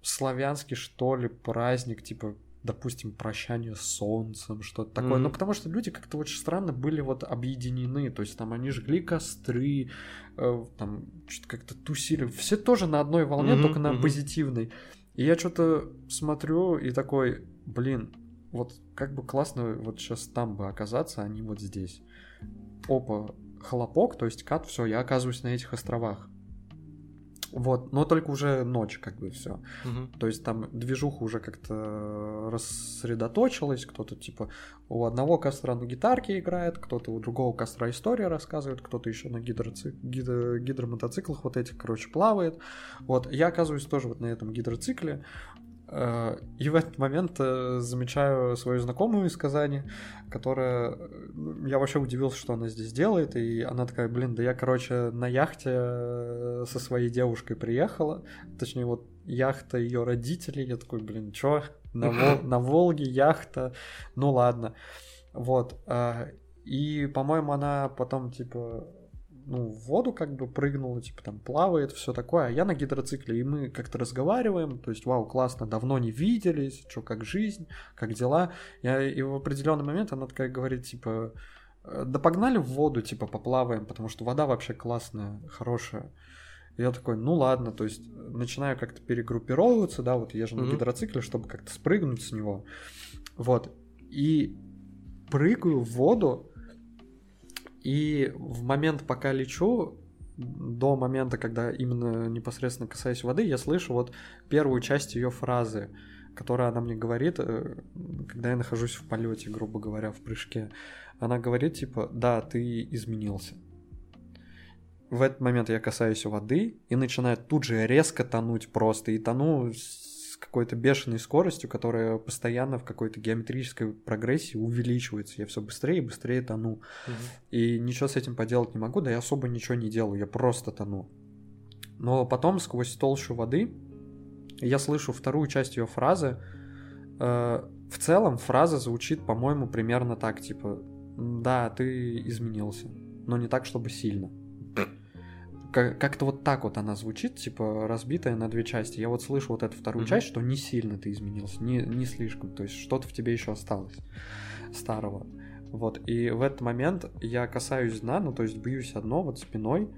[SPEAKER 1] славянский, что ли, праздник, типа, допустим, прощание с солнцем, что-то такое. Mm-hmm. Ну, потому что люди как-то очень странно были вот объединены. То есть там они жгли костры, э, там что-то как-то тусили. Все тоже на одной волне, mm-hmm. только на mm-hmm. позитивной. И я что-то смотрю и такой, блин, вот как бы классно вот сейчас там бы оказаться, а не вот здесь. Опа, хлопок, то есть кат, все, я оказываюсь на этих островах. Вот, но только уже ночь, как бы все.
[SPEAKER 2] Угу.
[SPEAKER 1] То есть там движуха уже как-то рассредоточилась, кто-то типа у одного костра на гитарке играет, кто-то у другого костра история рассказывает, кто-то еще на гидроцик... гидро... гидромотоциклах вот этих, короче, плавает. Вот, я оказываюсь тоже вот на этом гидроцикле. Э, и в этот момент э, замечаю свою знакомую из Казани, которая... Я вообще удивился, что она здесь делает, и она такая, блин, да я, короче, на яхте э, со своей девушкой приехала, точнее, вот яхта ее родителей, я такой, блин, чё? На, Вол... на Волге яхта, ну ладно. Вот. И, по-моему, она потом, типа, ну, в воду как бы прыгнула, типа там плавает, все такое, а я на гидроцикле, и мы как-то разговариваем, то есть, вау, классно, давно не виделись, что, как жизнь, как дела, я, и в определенный момент она такая говорит, типа, э, да погнали в воду, типа, поплаваем, потому что вода вообще классная, хорошая. Я такой, ну ладно, то есть начинаю как-то перегруппировываться, да, вот езжу mm-hmm. на гидроцикле, чтобы как-то спрыгнуть с него. Вот. И прыгаю в воду, и в момент, пока лечу, до момента, когда именно непосредственно касаюсь воды, я слышу вот первую часть ее фразы, которая она мне говорит, э, когда я нахожусь в полете, грубо говоря, в прыжке. Она говорит типа, да, ты изменился. В этот момент я касаюсь воды и начинаю тут же резко тонуть просто. И тону какой-то бешеной скоростью, которая постоянно в какой-то геометрической прогрессии увеличивается. Я все быстрее и быстрее тону. Угу. И ничего с этим поделать не могу, да я особо ничего не делаю, я просто тону. Но потом сквозь толщу воды я слышу вторую часть ее фразы. Э, в целом фраза звучит, по-моему, примерно так, типа, да, ты изменился, но не так, чтобы сильно. Как-то вот так вот она звучит, типа, разбитая на две части. Я вот слышу вот эту вторую mm-hmm. часть, что не сильно ты изменился, не, не слишком, то есть что-то в тебе еще осталось старого. Вот, и в этот момент я касаюсь дна, ну, то есть бьюсь одно вот спиной,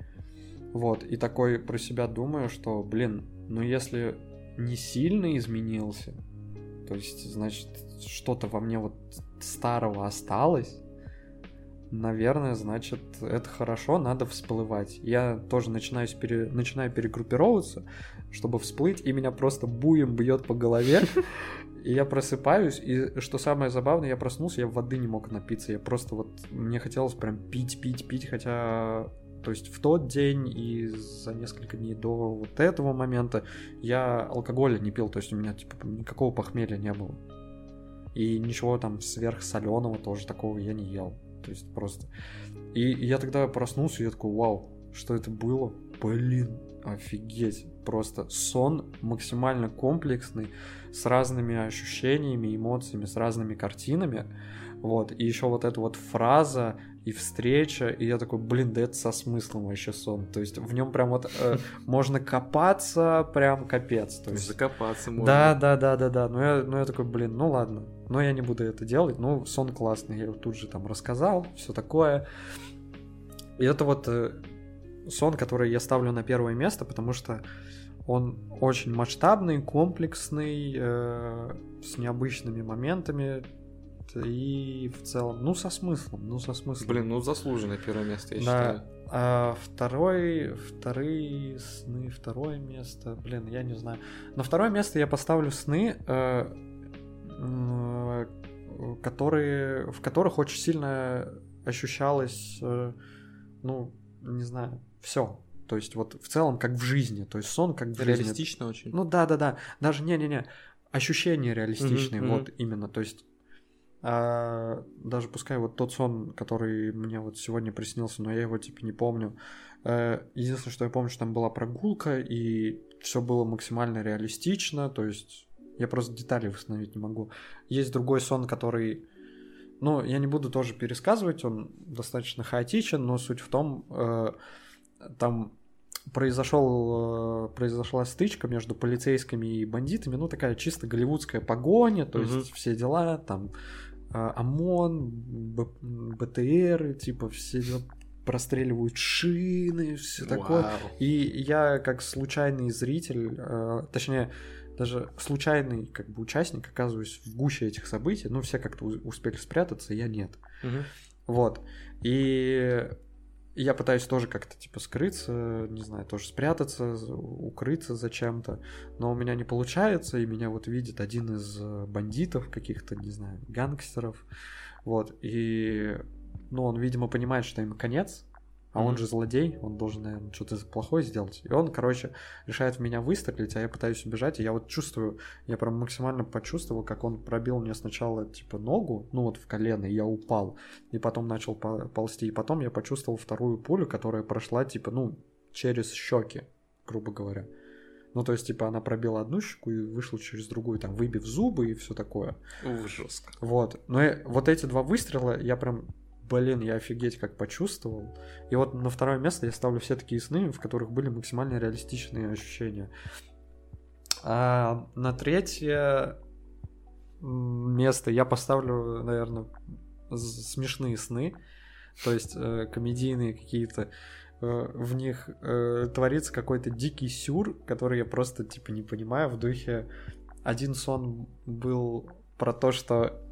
[SPEAKER 1] вот, и такой про себя думаю, что, блин, ну если не сильно изменился. То есть, значит, что-то во мне вот старого осталось. Наверное, значит, это хорошо, надо всплывать. Я тоже начинаю, пере... начинаю перегруппировываться, чтобы всплыть, и меня просто буем бьет по голове. И я просыпаюсь, и что самое забавное, я проснулся, я воды не мог напиться. Я просто вот, мне хотелось прям пить, пить, пить, хотя то есть в тот день и за несколько дней до вот этого момента я алкоголя не пил, то есть у меня типа никакого похмелья не было. И ничего там сверхсоленого тоже такого я не ел. То есть просто... И, я тогда проснулся, и я такой, вау, что это было? Блин, офигеть. Просто сон максимально комплексный, с разными ощущениями, эмоциями, с разными картинами. Вот, и еще вот эта вот фраза и встреча, и я такой, блин, да это со смыслом вообще сон. То есть в нем прям вот э, можно копаться, прям капец. То есть...
[SPEAKER 2] Закопаться можно.
[SPEAKER 1] Да, да, да, да, да. Но я, но я такой, блин, ну ладно. Но я не буду это делать. Ну, сон классный. Я его тут же там рассказал, все такое. И это вот э, сон, который я ставлю на первое место, потому что он очень масштабный, комплексный, э, с необычными моментами и в целом, ну, со смыслом, ну, со смыслом.
[SPEAKER 2] Блин, ну, заслуженное первое место, я да. считаю.
[SPEAKER 1] А второй, вторые сны, второе место, блин, я не знаю. На второе место я поставлю сны, э, э, которые, в которых очень сильно ощущалось, э, ну, не знаю, все. То есть вот в целом как в жизни, то есть сон как в
[SPEAKER 2] жизни. Реалистично очень.
[SPEAKER 1] Ну да, да, да. Даже не-не-не. Ощущения реалистичные, mm-hmm, вот именно. То есть а, даже пускай вот тот сон, который мне вот сегодня приснился, но я его типа не помню. Э, единственное, что я помню, что там была прогулка, и все было максимально реалистично, то есть я просто детали восстановить не могу. Есть другой сон, который... Ну, я не буду тоже пересказывать, он достаточно хаотичен, но суть в том, э, там произошел, э, произошла стычка между полицейскими и бандитами, ну такая чисто голливудская погоня, то угу. есть все дела, там а, ОМОН, БТР, типа все простреливают шины, все такое. И я как случайный зритель, э, точнее, даже случайный как бы участник оказываюсь в гуще этих событий, ну все как-то успели спрятаться, я нет. Угу. Вот. И я пытаюсь тоже как-то типа скрыться, не знаю, тоже спрятаться, укрыться зачем-то, но у меня не получается, и меня вот видит один из э, бандитов каких-то, не знаю, гангстеров, вот, и, ну, он, видимо, понимает, что им конец, а он же злодей, он должен, наверное, что-то плохое сделать. И он, короче, решает в меня выстрелить, а я пытаюсь убежать, и я вот чувствую, я прям максимально почувствовал, как он пробил мне сначала, типа, ногу, ну вот в колено, и я упал, и потом начал ползти, и потом я почувствовал вторую пулю, которая прошла, типа, ну, через щеки, грубо говоря. Ну, то есть, типа, она пробила одну щеку и вышла через другую, там, выбив зубы и все такое.
[SPEAKER 2] Ух, жестко.
[SPEAKER 1] Вот. Но я, вот эти два выстрела я прям блин, я офигеть как почувствовал. И вот на второе место я ставлю все такие сны, в которых были максимально реалистичные ощущения. А на третье место я поставлю, наверное, смешные сны. То есть э, комедийные какие-то э, в них э, творится какой-то дикий сюр, который я просто типа не понимаю в духе. Один сон был про то, что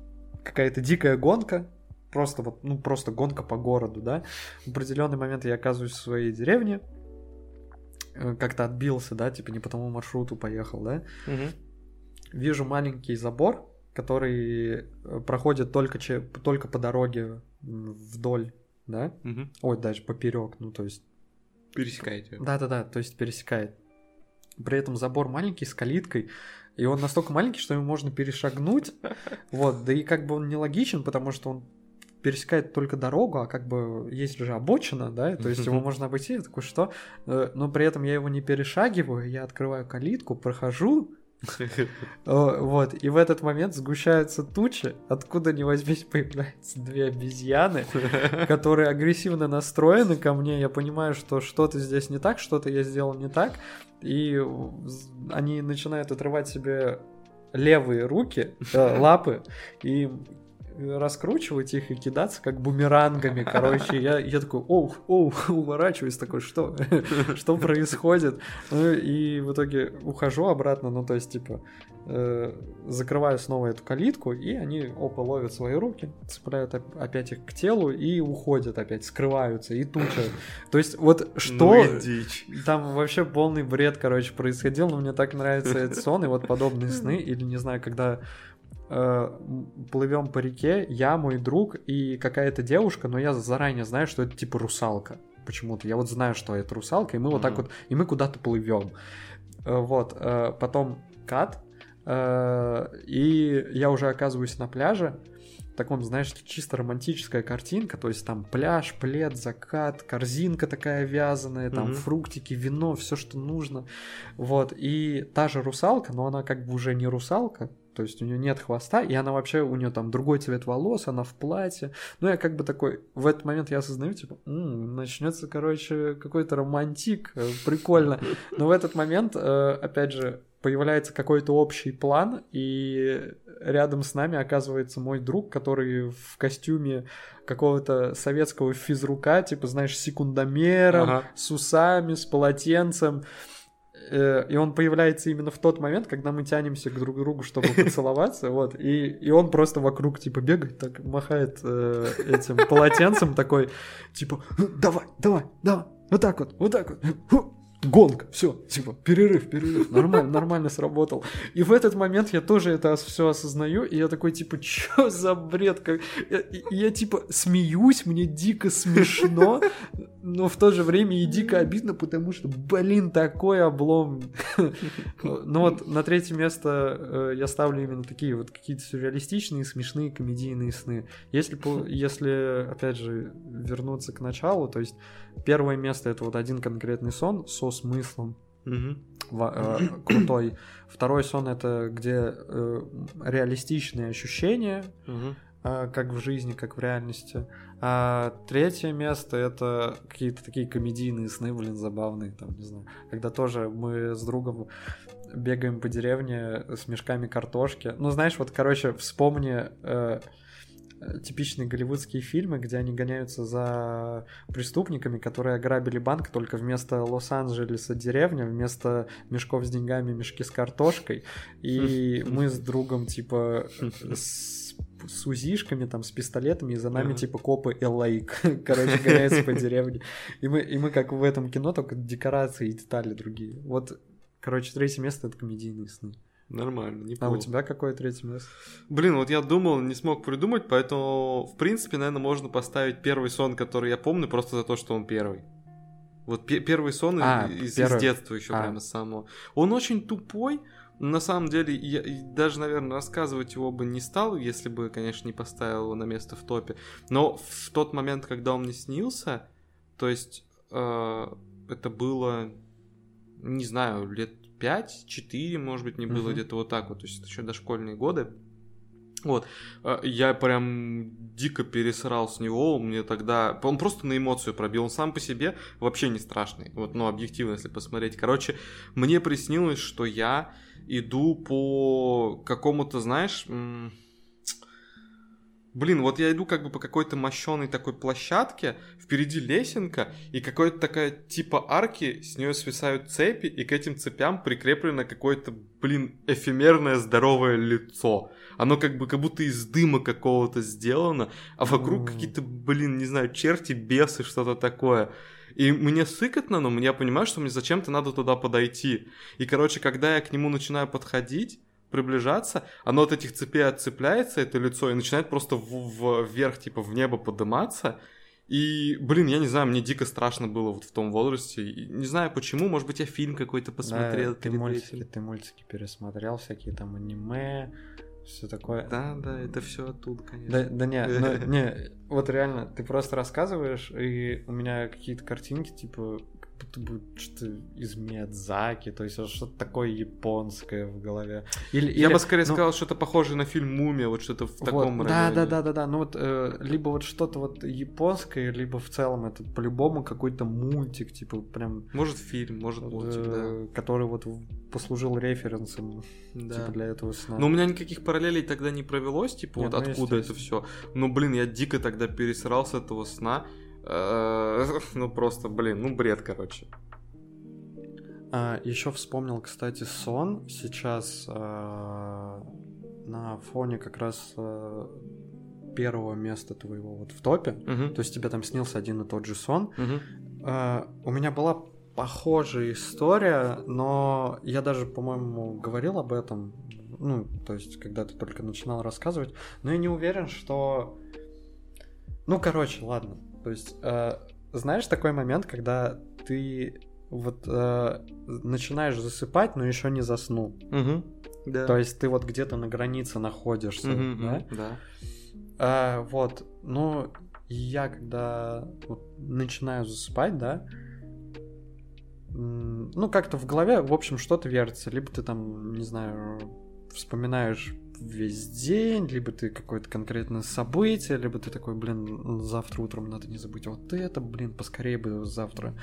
[SPEAKER 1] какая-то дикая гонка, просто вот, ну, просто гонка по городу, да. В определенный момент я оказываюсь в своей деревне, э, как-то отбился, да, типа не по тому маршруту поехал, да.
[SPEAKER 3] Угу.
[SPEAKER 1] Вижу маленький забор, который э, проходит только, че, только по дороге вдоль, да.
[SPEAKER 3] Угу.
[SPEAKER 1] Ой, даже поперек, ну, то есть...
[SPEAKER 3] Пересекаете.
[SPEAKER 1] Да-да-да, то есть пересекает. При этом забор маленький, с калиткой, и он настолько маленький, что его можно перешагнуть. Вот, да и как бы он нелогичен, потому что он пересекает только дорогу, а как бы есть же обочина, да, то есть его можно обойти, я такой, что? Э, но при этом я его не перешагиваю, я открываю калитку, прохожу, вот, и в этот момент сгущаются тучи, откуда ни возьмись появляются две обезьяны, которые агрессивно настроены ко мне, я понимаю, что что-то здесь не так, что-то я сделал не так, и они начинают отрывать себе левые руки, э, лапы, и раскручивать их и кидаться как бумерангами, короче, я, я такой, оу, оу, уворачиваюсь, такой, что, что происходит, ну, и в итоге ухожу обратно, ну, то есть, типа, э, закрываю снова эту калитку, и они, опа, ловят свои руки, цепляют опять их к телу и уходят опять, скрываются, и туча, то есть, вот что,
[SPEAKER 3] ну дичь.
[SPEAKER 1] там вообще полный бред, короче, происходил, но мне так нравится этот сон и вот подобные сны, или, не знаю, когда плывем по реке, я, мой друг и какая-то девушка, но я заранее знаю, что это типа русалка. Почему-то. Я вот знаю, что это русалка, и мы mm-hmm. вот так вот, и мы куда-то плывем. Э, вот. Э, потом кат, э, и я уже оказываюсь на пляже, таком, знаешь, чисто романтическая картинка, то есть там пляж, плед, закат, корзинка такая вязаная, там mm-hmm. фруктики, вино, все, что нужно, вот, и та же русалка, но она как бы уже не русалка, то есть у нее нет хвоста, и она вообще, у нее там другой цвет волос, она в платье. Ну, я как бы такой, в этот момент я осознаю, типа, начнется, короче, какой-то романтик, э, прикольно. Но в этот момент, э, опять же, появляется какой-то общий план, и рядом с нами оказывается мой друг, который в костюме какого-то советского физрука, типа, знаешь, секундомером, ага. с усами, с полотенцем. Э, и он появляется именно в тот момент, когда мы тянемся к друг другу, чтобы поцеловаться, вот, и, и он просто вокруг, типа, бегает, так, махает э, этим полотенцем такой, типа, давай, давай, давай, вот так вот, вот так вот, гонка, все, типа, перерыв, перерыв, нормально, нормально сработал. И в этот момент я тоже это все осознаю, и я такой, типа, что за бред? Как... Я, я, типа, смеюсь, мне дико смешно, но в то же время и дико обидно, потому что, блин, такой облом. Ну вот, на третье место э, я ставлю именно такие вот какие-то сюрреалистичные, смешные комедийные сны. Если, если, опять же, вернуться к началу, то есть Первое место это вот один конкретный сон со смыслом.
[SPEAKER 3] Угу.
[SPEAKER 1] э, крутой. Второй сон это где э, реалистичные ощущения,
[SPEAKER 3] угу.
[SPEAKER 1] э, как в жизни, как в реальности. А третье место это какие-то такие комедийные сны, блин, забавные, там, не знаю. Когда тоже мы с другом бегаем по деревне с мешками картошки. Ну, знаешь, вот, короче, вспомни э, типичные голливудские фильмы, где они гоняются за преступниками, которые ограбили банк, только вместо Лос-Анджелеса деревня, вместо мешков с деньгами мешки с картошкой. И мы с другом, типа, с с узишками, там, с пистолетами, и за нами, типа, копы LA, короче, гоняются по деревне. И мы, и мы, как в этом кино, только декорации и детали другие. Вот, короче, третье место — это комедийные сны.
[SPEAKER 3] Нормально,
[SPEAKER 1] неплохо. А у тебя какое третье место?
[SPEAKER 3] Блин, вот я думал, не смог придумать, поэтому, в принципе, наверное, можно поставить первый сон, который я помню, просто за то, что он первый. Вот первый сон а, из, первый... из детства еще а. прямо самого. Он очень тупой, на самом деле, я даже, наверное, рассказывать его бы не стал, если бы, конечно, не поставил его на место в топе. Но в тот момент, когда он мне снился, то есть э, это было, не знаю, лет 5, 4, может быть, не было uh-huh. где-то вот так вот, то есть это еще дошкольные годы. Вот, э, я прям дико пересрал с него, мне тогда... Он просто на эмоцию пробил, он сам по себе вообще не страшный, вот, ну, объективно, если посмотреть. Короче, мне приснилось, что я иду по какому-то, знаешь,
[SPEAKER 2] Блин, вот я иду как бы по какой-то мощеной такой площадке, впереди лесенка, и какая-то такая типа арки, с нее свисают цепи, и к этим цепям прикреплено какое-то, блин, эфемерное здоровое лицо. Оно как бы как будто из дыма какого-то сделано, а вокруг mm. какие-то, блин, не знаю, черти, бесы, что-то такое. И мне сыкотно, но я понимаю, что мне зачем-то надо туда подойти. И, короче, когда я к нему начинаю подходить, приближаться, оно от этих цепей отцепляется, это лицо, и начинает просто в, в, вверх, типа, в небо подниматься. И, блин, я не знаю, мне дико страшно было вот в том возрасте. И не знаю почему, может быть, я фильм какой-то посмотрел.
[SPEAKER 1] Да, ты, мультики, ты мультики пересмотрел, всякие там аниме, все такое.
[SPEAKER 2] Да, да, это все оттуда, конечно.
[SPEAKER 1] Да, да не, ну, не, вот реально, ты просто рассказываешь, и у меня какие-то картинки, типа, будто бы что-то из Миядзаки, то есть что-то такое японское в голове.
[SPEAKER 2] Или, Я или, бы скорее ну, сказал, что-то похожее на фильм Мумия, вот что-то в вот, таком
[SPEAKER 1] да, районе. Да, да, да, да, ну вот э, либо вот что-то вот японское, либо в целом это по-любому какой-то мультик, типа прям...
[SPEAKER 2] Может фильм, может мультик, э,
[SPEAKER 1] да. Который вот послужил референсом да. типа для этого сна.
[SPEAKER 2] Но у меня никаких параллелей тогда не провелось, типа Нет, вот ну, откуда это все. Но, блин, я дико тогда пересрал с этого сна. Э, ну просто, блин, ну бред, короче.
[SPEAKER 1] А, еще вспомнил, кстати, сон сейчас а, на фоне как раз а, первого места твоего вот в топе. Угу. То есть тебе там снился один и тот же сон. Угу. А, у меня была похожая история, но я даже, по-моему, говорил об этом. Ну, то есть, когда ты только начинал рассказывать. Но я не уверен, что. Ну, короче, ладно. То есть, э, знаешь такой момент, когда ты вот э, начинаешь засыпать, но еще не заснул. Угу. Да. То есть ты вот где-то на границе находишься, угу, да?
[SPEAKER 2] Да.
[SPEAKER 1] А, вот, ну я когда вот, начинаю засыпать, да, ну как-то в голове, в общем, что-то вертится, либо ты там, не знаю, вспоминаешь весь день, либо ты какое-то конкретное событие, либо ты такой, блин, завтра утром надо не забыть вот это, блин, поскорее бы завтра,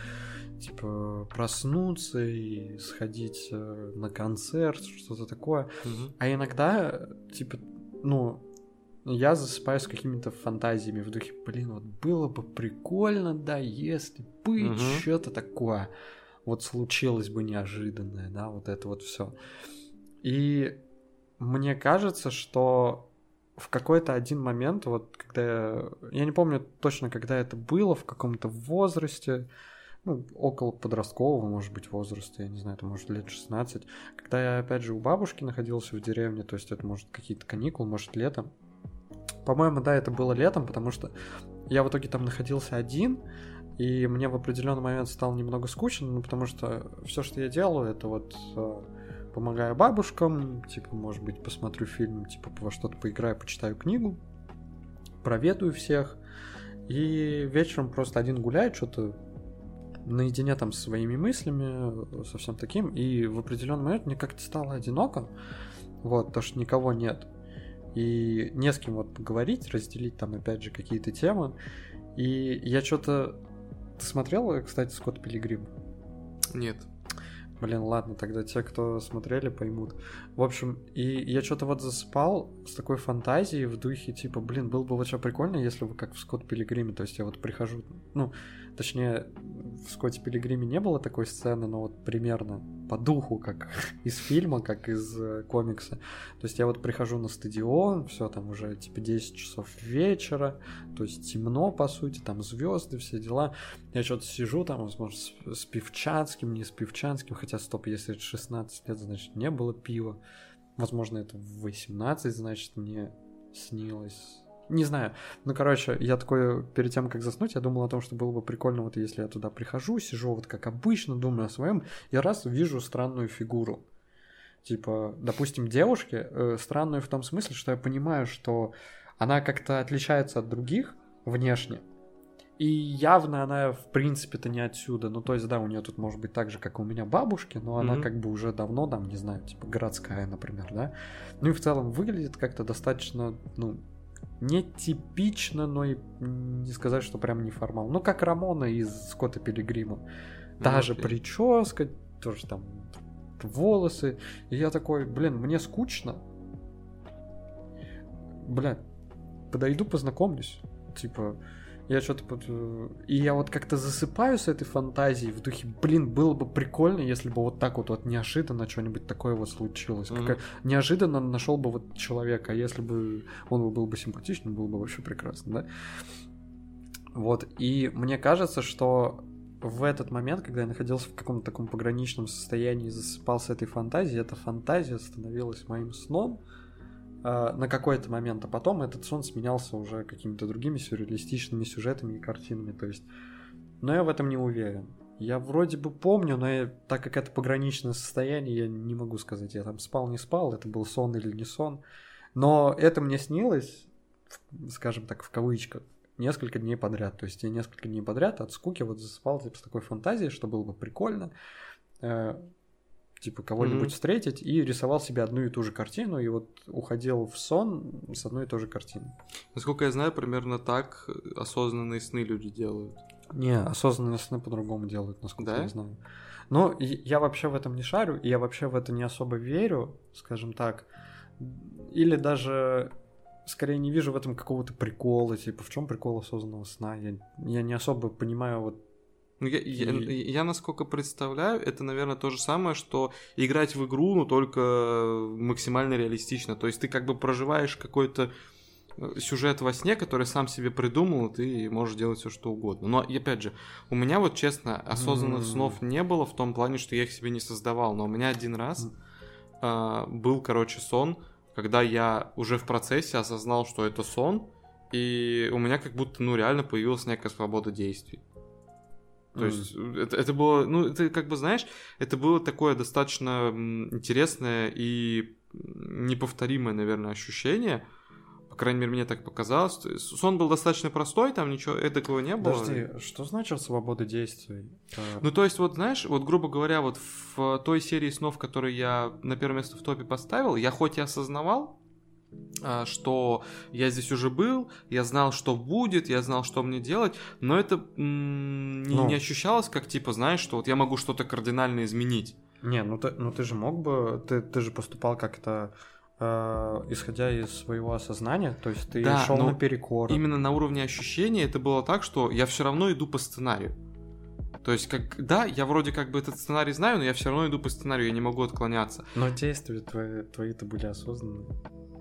[SPEAKER 1] типа, проснуться и сходить э, на концерт, что-то такое. Угу. А иногда, типа, ну, я засыпаю с какими-то фантазиями в духе, блин, вот было бы прикольно, да, если бы угу. что-то такое вот случилось бы неожиданное, да, вот это вот все. И мне кажется, что в какой-то один момент, вот когда я, я не помню точно, когда это было, в каком-то возрасте, ну, около подросткового, может быть, возраста, я не знаю, это может лет 16, когда я, опять же, у бабушки находился в деревне, то есть это, может, какие-то каникулы, может, летом. По-моему, да, это было летом, потому что я в итоге там находился один, и мне в определенный момент стало немного скучно, ну, потому что все, что я делаю, это вот э, помогаю бабушкам, типа, может быть, посмотрю фильм, типа, во что-то поиграю, почитаю книгу, проведаю всех, и вечером просто один гуляет, что-то наедине там со своими мыслями, со всем таким, и в определенный момент мне как-то стало одиноко, вот, потому что никого нет, и не с кем вот поговорить, разделить там, опять же, какие-то темы, и я что-то... Ты смотрел, кстати, Скотт Пилигрим?
[SPEAKER 2] Нет.
[SPEAKER 1] Блин, ладно, тогда те, кто смотрели, поймут. В общем, и я что-то вот засыпал с такой фантазией в духе, типа, блин, было бы вообще прикольно, если бы как в Скотт Пилигриме, то есть я вот прихожу, ну, Точнее, в Скотте Пилигриме не было такой сцены, но вот примерно по духу, как из фильма, как из э, комикса. То есть я вот прихожу на стадион, все там уже типа 10 часов вечера, то есть темно, по сути, там звезды, все дела. Я что-то сижу там, возможно, с, с Пивчанским, не с Пивчанским, хотя, стоп, если это 16 лет, значит, не было пива. Возможно, это в 18, значит, мне снилось не знаю. Ну, короче, я такой, перед тем, как заснуть, я думал о том, что было бы прикольно, вот если я туда прихожу, сижу вот как обычно, думаю о своем, и раз вижу странную фигуру. Типа, допустим, девушки, э, странную в том смысле, что я понимаю, что она как-то отличается от других внешне, и явно она, в принципе-то, не отсюда. Ну, то есть, да, у нее тут может быть так же, как и у меня бабушки, но она mm-hmm. как бы уже давно там, не знаю, типа городская, например, да. Ну и в целом выглядит как-то достаточно, ну, нетипично, но и не сказать, что прям неформал. Ну, как Рамона из Скотта Пилигрима. Та ну, же прическа, тоже там волосы. И я такой, блин, мне скучно. Блин, подойду, познакомлюсь. Типа, я что-то под... И я вот как-то засыпаю с этой фантазией в духе, блин, было бы прикольно, если бы вот так вот, вот неожиданно что-нибудь такое вот случилось. Mm-hmm. Как... Неожиданно нашел бы вот человека, а если бы он был бы симпатичным, было бы вообще прекрасно, да? Вот, и мне кажется, что в этот момент, когда я находился в каком-то таком пограничном состоянии и засыпал с этой фантазией, эта фантазия становилась моим сном э, на какой-то момент, а потом этот сон сменялся уже какими-то другими сюрреалистичными сюжетами и картинами, то есть... Но я в этом не уверен. Я вроде бы помню, но я, так как это пограничное состояние, я не могу сказать, я там спал, не спал, это был сон или не сон. Но это мне снилось, скажем так, в кавычках, несколько дней подряд. То есть я несколько дней подряд от скуки вот засыпал типа, с такой фантазией, что было бы прикольно. Типа кого-нибудь mm-hmm. встретить и рисовал себе одну и ту же картину и вот уходил в сон с одной и той же картиной.
[SPEAKER 2] Насколько я знаю, примерно так осознанные сны люди делают.
[SPEAKER 1] Не, осознанные сны по-другому делают, насколько да? я знаю. Но я вообще в этом не шарю, и я вообще в это не особо верю, скажем так. Или даже скорее не вижу в этом какого-то прикола, типа, в чем прикол осознанного сна? Я, я не особо понимаю вот
[SPEAKER 2] ну, я, и... я, я, насколько представляю, это, наверное, то же самое, что играть в игру, но только максимально реалистично. То есть ты как бы проживаешь какой-то э, сюжет во сне, который сам себе придумал, и ты можешь делать все что угодно. Но, опять же, у меня вот, честно, осознанных mm. снов не было в том плане, что я их себе не создавал. Но у меня один раз mm. а, был, короче, сон, когда я уже в процессе осознал, что это сон, и у меня как будто, ну, реально появилась некая свобода действий. То mm. есть это, это было, ну, это как бы, знаешь, это было такое достаточно интересное и неповторимое, наверное, ощущение, крайней мере, мне так показалось. Сон был достаточно простой, там ничего такого не было.
[SPEAKER 1] Подожди, что значит свобода действий?
[SPEAKER 2] Ну, то есть, вот знаешь, вот грубо говоря, вот в той серии снов, которые я на первое место в топе поставил, я хоть и осознавал, что я здесь уже был, я знал, что будет, я знал, что мне делать, но это м- ну. не ощущалось как типа, знаешь, что вот я могу что-то кардинально изменить.
[SPEAKER 1] Не, ну ты, ну ты же мог бы, ты, ты же поступал как-то Э, исходя из своего осознания, то есть ты да, шел на перекор.
[SPEAKER 2] Именно на уровне ощущения это было так, что я все равно иду по сценарию. То есть, как, да, я вроде как бы этот сценарий знаю, но я все равно иду по сценарию, я не могу отклоняться.
[SPEAKER 1] Но действия твои, твои-то были осознанные.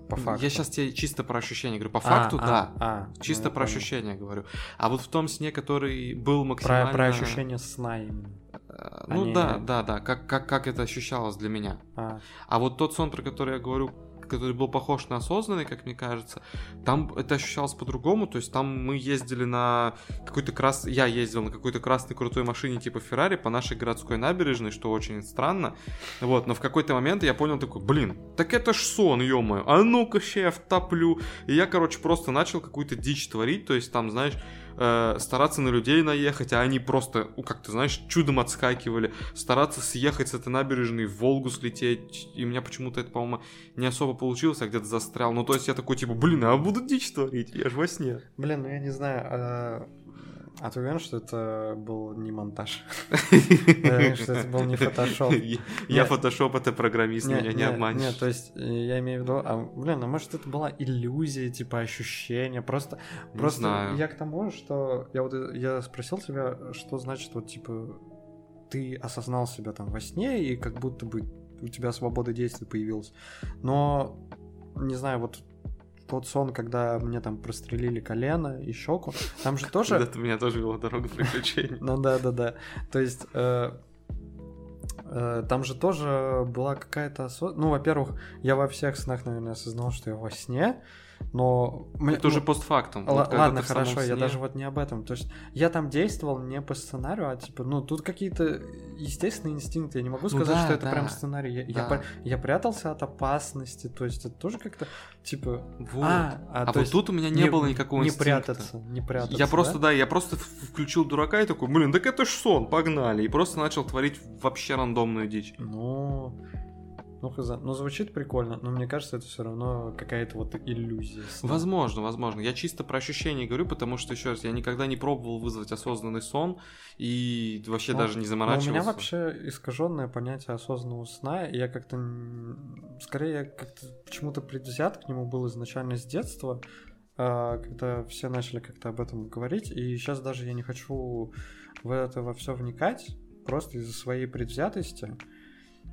[SPEAKER 1] По факту.
[SPEAKER 2] Я сейчас тебе чисто про ощущения говорю. По а, факту, а, да. А, чисто ну, про понял. ощущения говорю. А вот в том сне, который был максимально...
[SPEAKER 1] Про, про ощущение сна именно.
[SPEAKER 2] Э, ну Они... да, да, да. Как, как, как это ощущалось для меня. А. а вот тот сон, про который я говорю, который был похож на осознанный, как мне кажется, там это ощущалось по-другому, то есть там мы ездили на какой-то крас... Я ездил на какой-то красной крутой машине типа Феррари по нашей городской набережной, что очень странно, вот, но в какой-то момент я понял такой, блин, так это ж сон, ё а ну-ка ща я втоплю, и я, короче, просто начал какую-то дичь творить, то есть там, знаешь, э, стараться на людей наехать, а они просто, как ты знаешь, чудом отскакивали, стараться съехать с этой набережной в Волгу слететь, и у меня почему-то это, по-моему, не особо получилось, а где-то застрял. Ну, то есть я такой, типа, блин, а буду дичь творить, я же во сне.
[SPEAKER 1] Блин, ну я не знаю, а а ты уверен, что это был не монтаж? Что это был не фотошоп?
[SPEAKER 2] Я фотошоп, это программист, меня не обманешь.
[SPEAKER 1] Нет, то есть э, я имею в виду, а, блин, а может это была иллюзия, типа ощущение, просто... Просто я к тому, что... Я вот я спросил тебя, что значит вот, типа, ты осознал себя там во сне, и как будто бы у тебя свобода действий появилась. Но, не знаю, вот тот сон, когда мне там прострелили колено и щеку, там же тоже...
[SPEAKER 2] Это у меня тоже была дорога приключений.
[SPEAKER 1] Ну да, да, да. То есть э, э, там же тоже была какая-то... Ну, во-первых, я во всех снах, наверное, осознал, что я во сне, но...
[SPEAKER 2] Это уже постфактум.
[SPEAKER 1] Л- вот ладно, хорошо, я даже вот не об этом. То есть я там действовал не по сценарию, а типа, ну, тут какие-то естественные инстинкты. Я не могу ну сказать, ну, да, что это да, прям сценарий. Я, да. я, я прятался от опасности, то есть это тоже как-то, типа...
[SPEAKER 2] Вот. А, а, а вот тут у меня не, не было никакого
[SPEAKER 1] не
[SPEAKER 2] инстинкта.
[SPEAKER 1] прятаться, не прятаться,
[SPEAKER 2] Я просто, да, я просто включил дурака и такой, блин, так это ж сон, погнали. И просто начал творить вообще рандомную дичь.
[SPEAKER 1] Ну... Ну, хз. Ну, звучит прикольно, но мне кажется, это все равно какая-то вот иллюзия.
[SPEAKER 2] Сна. Возможно, возможно. Я чисто про ощущения говорю, потому что, еще раз, я никогда не пробовал вызвать осознанный сон и вообще ну, даже не заморачивался.
[SPEAKER 1] у меня вообще искаженное понятие осознанного сна, и я как-то, скорее, как-то почему-то предвзят к нему был изначально с детства, а, когда все начали как-то об этом говорить, и сейчас даже я не хочу в это во все вникать, просто из-за своей предвзятости,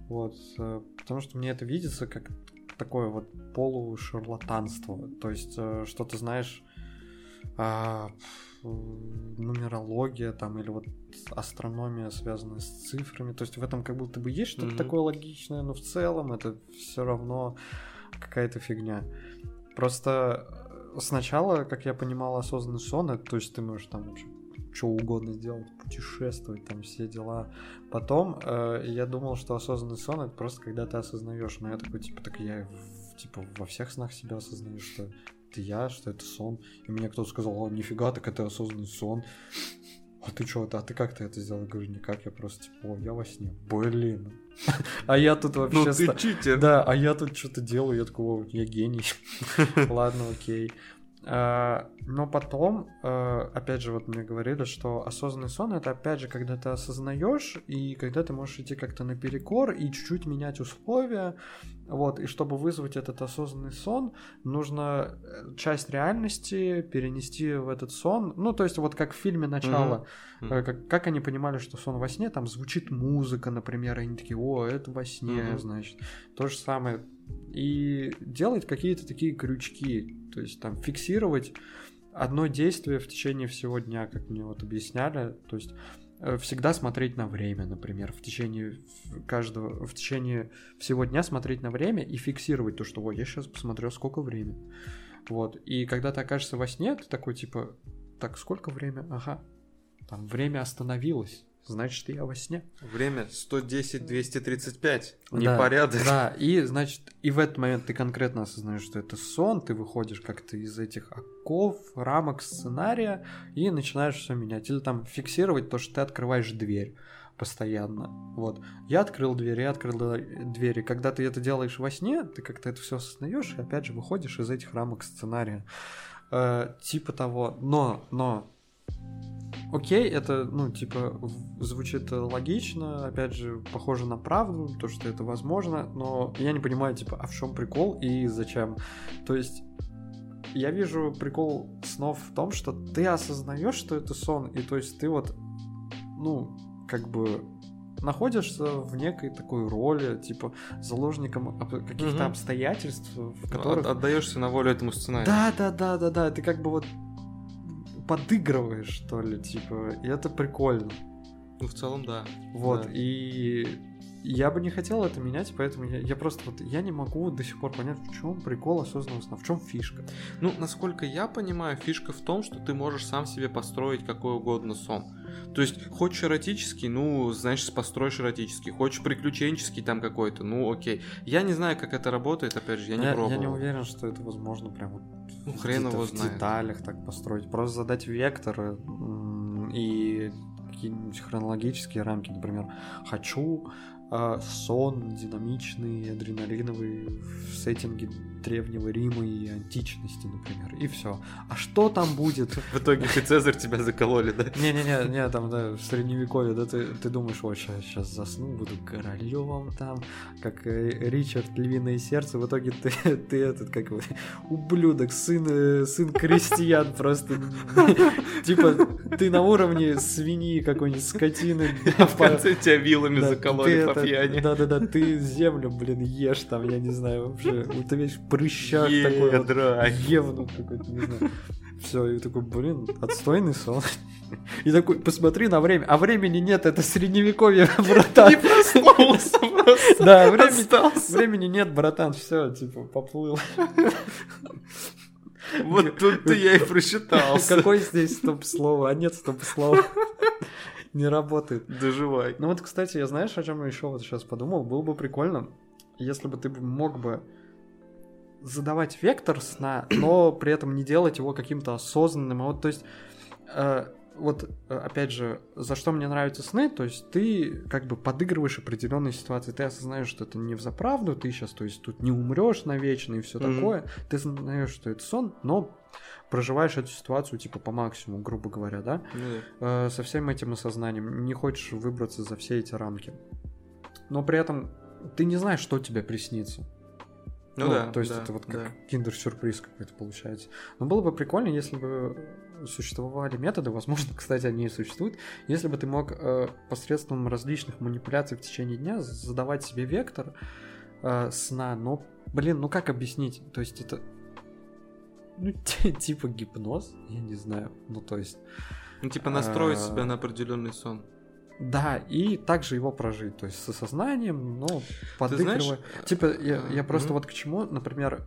[SPEAKER 1] вот, э, потому что мне это видится как такое вот полушарлатанство, то есть э, что ты знаешь а, нумерология там или вот астрономия, связанная с цифрами. То есть в этом как будто бы есть что-то mm-hmm. такое логичное, но в целом это все равно какая-то фигня. Просто э, сначала, как я понимал, осознанный сон, это, то есть ты можешь там вообще что угодно сделать, путешествовать, там все дела. Потом э, я думал, что осознанный сон это просто когда ты осознаешь. Но я такой, типа, так я типа во всех снах себя осознаю, что это я, что это сон. И мне кто-то сказал, о, нифига, так это осознанный сон. А ты что, а ты как ты это сделал? Я говорю, никак, я просто типа, о, я во сне. Блин. А я тут вообще...
[SPEAKER 2] Ну ты читер.
[SPEAKER 1] Да, а я тут что-то делаю, я такой, я гений. Ладно, окей. А, но потом, а, опять же, вот мне говорили, что осознанный сон это опять же, когда ты осознаешь, и когда ты можешь идти как-то наперекор и чуть-чуть менять условия. Вот, и чтобы вызвать этот осознанный сон, нужно э, часть реальности перенести в этот сон. Ну, то есть, вот как в фильме начало, mm-hmm. как, как они понимали, что сон во сне, там звучит музыка, например, и они такие, о, это во сне, mm-hmm. значит. То же самое и делать какие-то такие крючки, то есть там фиксировать одно действие в течение всего дня, как мне вот объясняли, то есть э, всегда смотреть на время, например, в течение каждого, в течение всего дня смотреть на время и фиксировать то, что, ой, я сейчас посмотрю, сколько время. Вот, и когда ты окажешься во сне, ты такой, типа, так, сколько время? Ага, там время остановилось значит, я во сне.
[SPEAKER 2] Время 110-235. Непорядок.
[SPEAKER 1] Да, и, значит, и в этот момент ты конкретно осознаешь, что это сон, ты выходишь как-то из этих оков, рамок сценария и начинаешь все менять. Или там фиксировать то, что ты открываешь дверь постоянно. Вот. Я открыл дверь, я открыл двери. Когда ты это делаешь во сне, ты как-то это все осознаешь и опять же выходишь из этих рамок сценария. Э, типа того. Но, но окей, это, ну, типа, звучит логично, опять же, похоже на правду, то, что это возможно, но я не понимаю, типа, а в чем прикол и зачем? То есть, я вижу прикол снов в том, что ты осознаешь, что это сон, и то есть ты вот, ну, как бы находишься в некой такой роли, типа заложником каких-то угу. обстоятельств, в которых...
[SPEAKER 2] Отдаешься на волю этому сценарию.
[SPEAKER 1] Да, да, да, да, да. Ты как бы вот подыгрываешь, что ли, типа, и это прикольно.
[SPEAKER 2] Ну, в целом, да.
[SPEAKER 1] Вот,
[SPEAKER 2] да.
[SPEAKER 1] и я бы не хотел это менять, поэтому я, я просто вот я не могу до сих пор понять, в чем прикол осознанного сна, в чем фишка.
[SPEAKER 2] Ну, насколько я понимаю, фишка в том, что ты можешь сам себе построить какой угодно сон. То есть, хочешь эротический, ну, значит, построишь эротический. Хочешь приключенческий там какой-то, ну, окей. Я не знаю, как это работает, опять же, я не я, пробовал.
[SPEAKER 1] Я не уверен, что это возможно прям вот
[SPEAKER 2] ну, хрен его
[SPEAKER 1] в
[SPEAKER 2] знает.
[SPEAKER 1] деталях так построить. Просто задать векторы и какие-нибудь хронологические рамки, например, хочу э, сон динамичный, адреналиновый в сеттинге древнего Рима и античности, например, и все. А что там будет?
[SPEAKER 2] В итоге ты Цезарь тебя закололи, да?
[SPEAKER 1] Не-не-не, не там, да, в средневековье, да, ты, ты думаешь, вот сейчас, сейчас засну, буду королем там, как э, Ричард, львиное сердце, в итоге ты, ты этот, как вы, ублюдок, сын, э, сын крестьян просто, типа, ты на уровне свиньи какой-нибудь, скотины.
[SPEAKER 2] А в конце тебя вилами закололи пьяни.
[SPEAKER 1] Да-да-да, ты землю, блин, ешь там, я не знаю, вообще, ты весь прыщак такой вот, евнух какой-то, не знаю. Все, и такой, блин, отстойный сон. И такой, посмотри на время. А времени нет, это средневековье, братан.
[SPEAKER 2] Не проснулся просто.
[SPEAKER 1] Да, времени, времени нет, братан, все, типа, поплыл.
[SPEAKER 2] Вот тут-то я и просчитался.
[SPEAKER 1] Какой здесь стоп-слово? А нет стоп-слова. Не работает.
[SPEAKER 2] Доживай.
[SPEAKER 1] Ну вот, кстати, я знаешь, о чем я еще вот сейчас подумал? Было бы прикольно, если бы ты мог бы задавать вектор сна, но при этом не делать его каким-то осознанным. А вот, то есть, э, вот, э, опять же, за что мне нравятся сны, то есть ты как бы подыгрываешь определенные ситуации, ты осознаешь, что это не в заправду, ты сейчас, то есть, тут не умрешь навечно и все mm-hmm. такое, ты осознаешь, что это сон, но проживаешь эту ситуацию типа по максимуму, грубо говоря, да, mm-hmm. э, со всем этим осознанием, не хочешь выбраться за все эти рамки, но при этом ты не знаешь, что тебе приснится.
[SPEAKER 2] Ну, ну да.
[SPEAKER 1] То есть
[SPEAKER 2] да,
[SPEAKER 1] это вот как
[SPEAKER 2] да.
[SPEAKER 1] киндер-сюрприз какой-то получается. Но было бы прикольно, если бы существовали методы, возможно, кстати, они и существуют, если бы ты мог э, посредством различных манипуляций в течение дня задавать себе вектор э, сна, но, блин, ну как объяснить? То есть это, ну, типа гипноз, я не знаю, ну то есть...
[SPEAKER 2] Ну, типа настроить себя на определенный сон.
[SPEAKER 1] Да, и также его прожить, то есть с осознанием, но подыгрывая. Типа, я, я просто mm-hmm. вот к чему, например,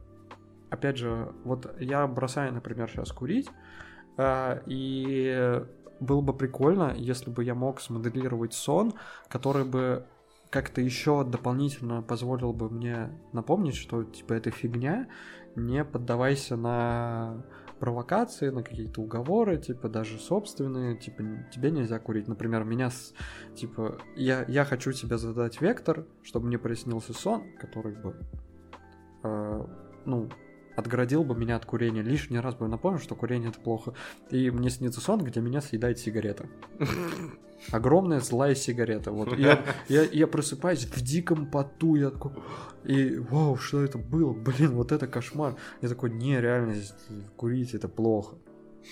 [SPEAKER 1] опять же, вот я бросаю, например, сейчас курить, э, и было бы прикольно, если бы я мог смоделировать сон, который бы как-то еще дополнительно позволил бы мне напомнить, что типа это фигня, не поддавайся на провокации, на какие-то уговоры, типа даже собственные, типа тебе нельзя курить. Например, меня, с, типа, я, я хочу тебе задать вектор, чтобы мне приснился сон, который бы, э, ну, отгородил бы меня от курения. Лишний раз бы напомнил, что курение это плохо. И мне снится сон, где меня съедает сигарета. Огромная злая сигарета. Вот. Я, я, я просыпаюсь в диком поту, я такой, и вау, что это было? Блин, вот это кошмар. Я такой, не, реально, курить это плохо.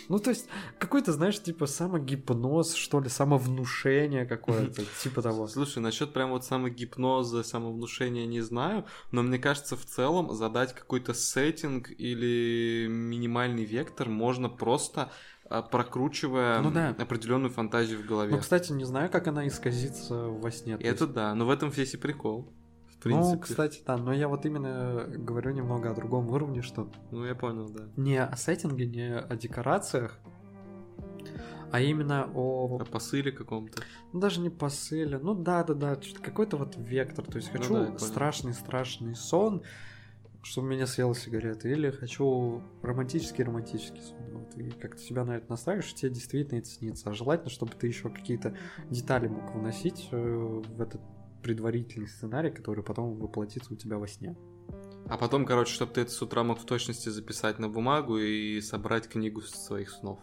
[SPEAKER 1] Ну, то есть, какой-то, знаешь, типа самогипноз, что ли, самовнушение какое-то, типа того.
[SPEAKER 2] Слушай, насчет прям вот самогипноза, самовнушения не знаю, но мне кажется, в целом задать какой-то сеттинг или минимальный вектор можно просто прокручивая ну, да. определенную фантазию в голове.
[SPEAKER 1] Ну, кстати, не знаю, как она исказится во сне.
[SPEAKER 2] Это есть... да, но в этом весь и прикол.
[SPEAKER 1] В принципе. Ну, кстати, да, но я вот именно говорю немного о другом уровне, что...
[SPEAKER 2] Ну, я понял, да.
[SPEAKER 1] Не о сеттинге, не о декорациях, а именно о...
[SPEAKER 2] О посыле каком-то.
[SPEAKER 1] Ну, даже не посыле, ну да-да-да, какой-то вот вектор, то есть ну хочу ну, да, страшный-страшный сон, чтобы меня съела сигарета, или хочу романтический-романтический сон. И как-то себя на это настраиваешь, тебе действительно это снится. А желательно, чтобы ты еще какие-то детали мог вносить э, в этот предварительный сценарий, который потом воплотится у тебя во сне.
[SPEAKER 2] А потом, короче, чтобы ты это с утра мог в точности записать на бумагу и собрать книгу своих снов.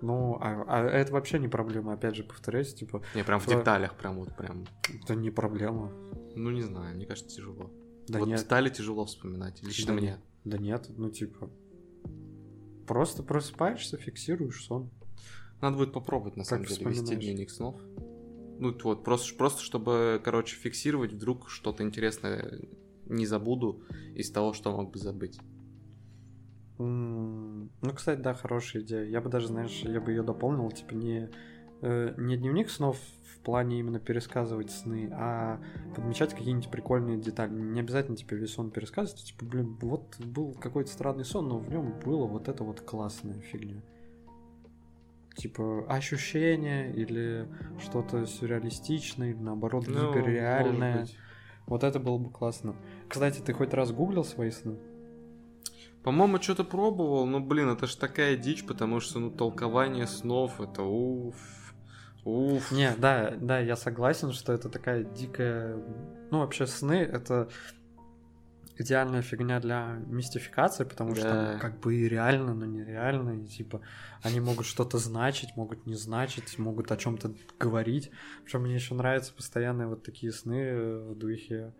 [SPEAKER 1] Ну, а, а это вообще не проблема, опять же, повторяюсь, типа...
[SPEAKER 2] Не, прям в деталях, прям вот прям...
[SPEAKER 1] Это не проблема.
[SPEAKER 2] Ну, не знаю, мне кажется, тяжело. Да вот нет. детали тяжело вспоминать, лично
[SPEAKER 1] да
[SPEAKER 2] мне.
[SPEAKER 1] Нет. Да нет, ну, типа... Просто просыпаешься, фиксируешь сон.
[SPEAKER 2] Надо будет попробовать, на как самом деле, вести дневник снов. Ну, вот, просто, просто чтобы, короче, фиксировать вдруг что-то интересное не забуду из того, что мог бы забыть.
[SPEAKER 1] Mm, ну, кстати, да, хорошая идея. Я бы даже, знаешь, я бы ее дополнил, типа не, э, не дневник снов в плане именно пересказывать сны, а подмечать какие-нибудь прикольные детали. Не обязательно тебе типа, весь сон пересказывать, типа, блин, вот был какой-то странный сон, но в нем было вот это вот классная фигня типа ощущение или что-то сюрреалистичное, или наоборот ну, гиперреальное. Вот это было бы классно. Кстати, ты хоть раз гуглил свои сны?
[SPEAKER 2] По-моему, что-то пробовал, но, блин, это ж такая дичь, потому что, ну, толкование снов, это уф, уф.
[SPEAKER 1] Не, да, да, я согласен, что это такая дикая... Ну, вообще, сны — это идеальная фигня для мистификации, потому да. что там как бы и реально, но нереально, и типа они могут что-то значить, могут не значить, могут о чем-то говорить. Причем мне еще нравятся постоянные вот такие сны в духе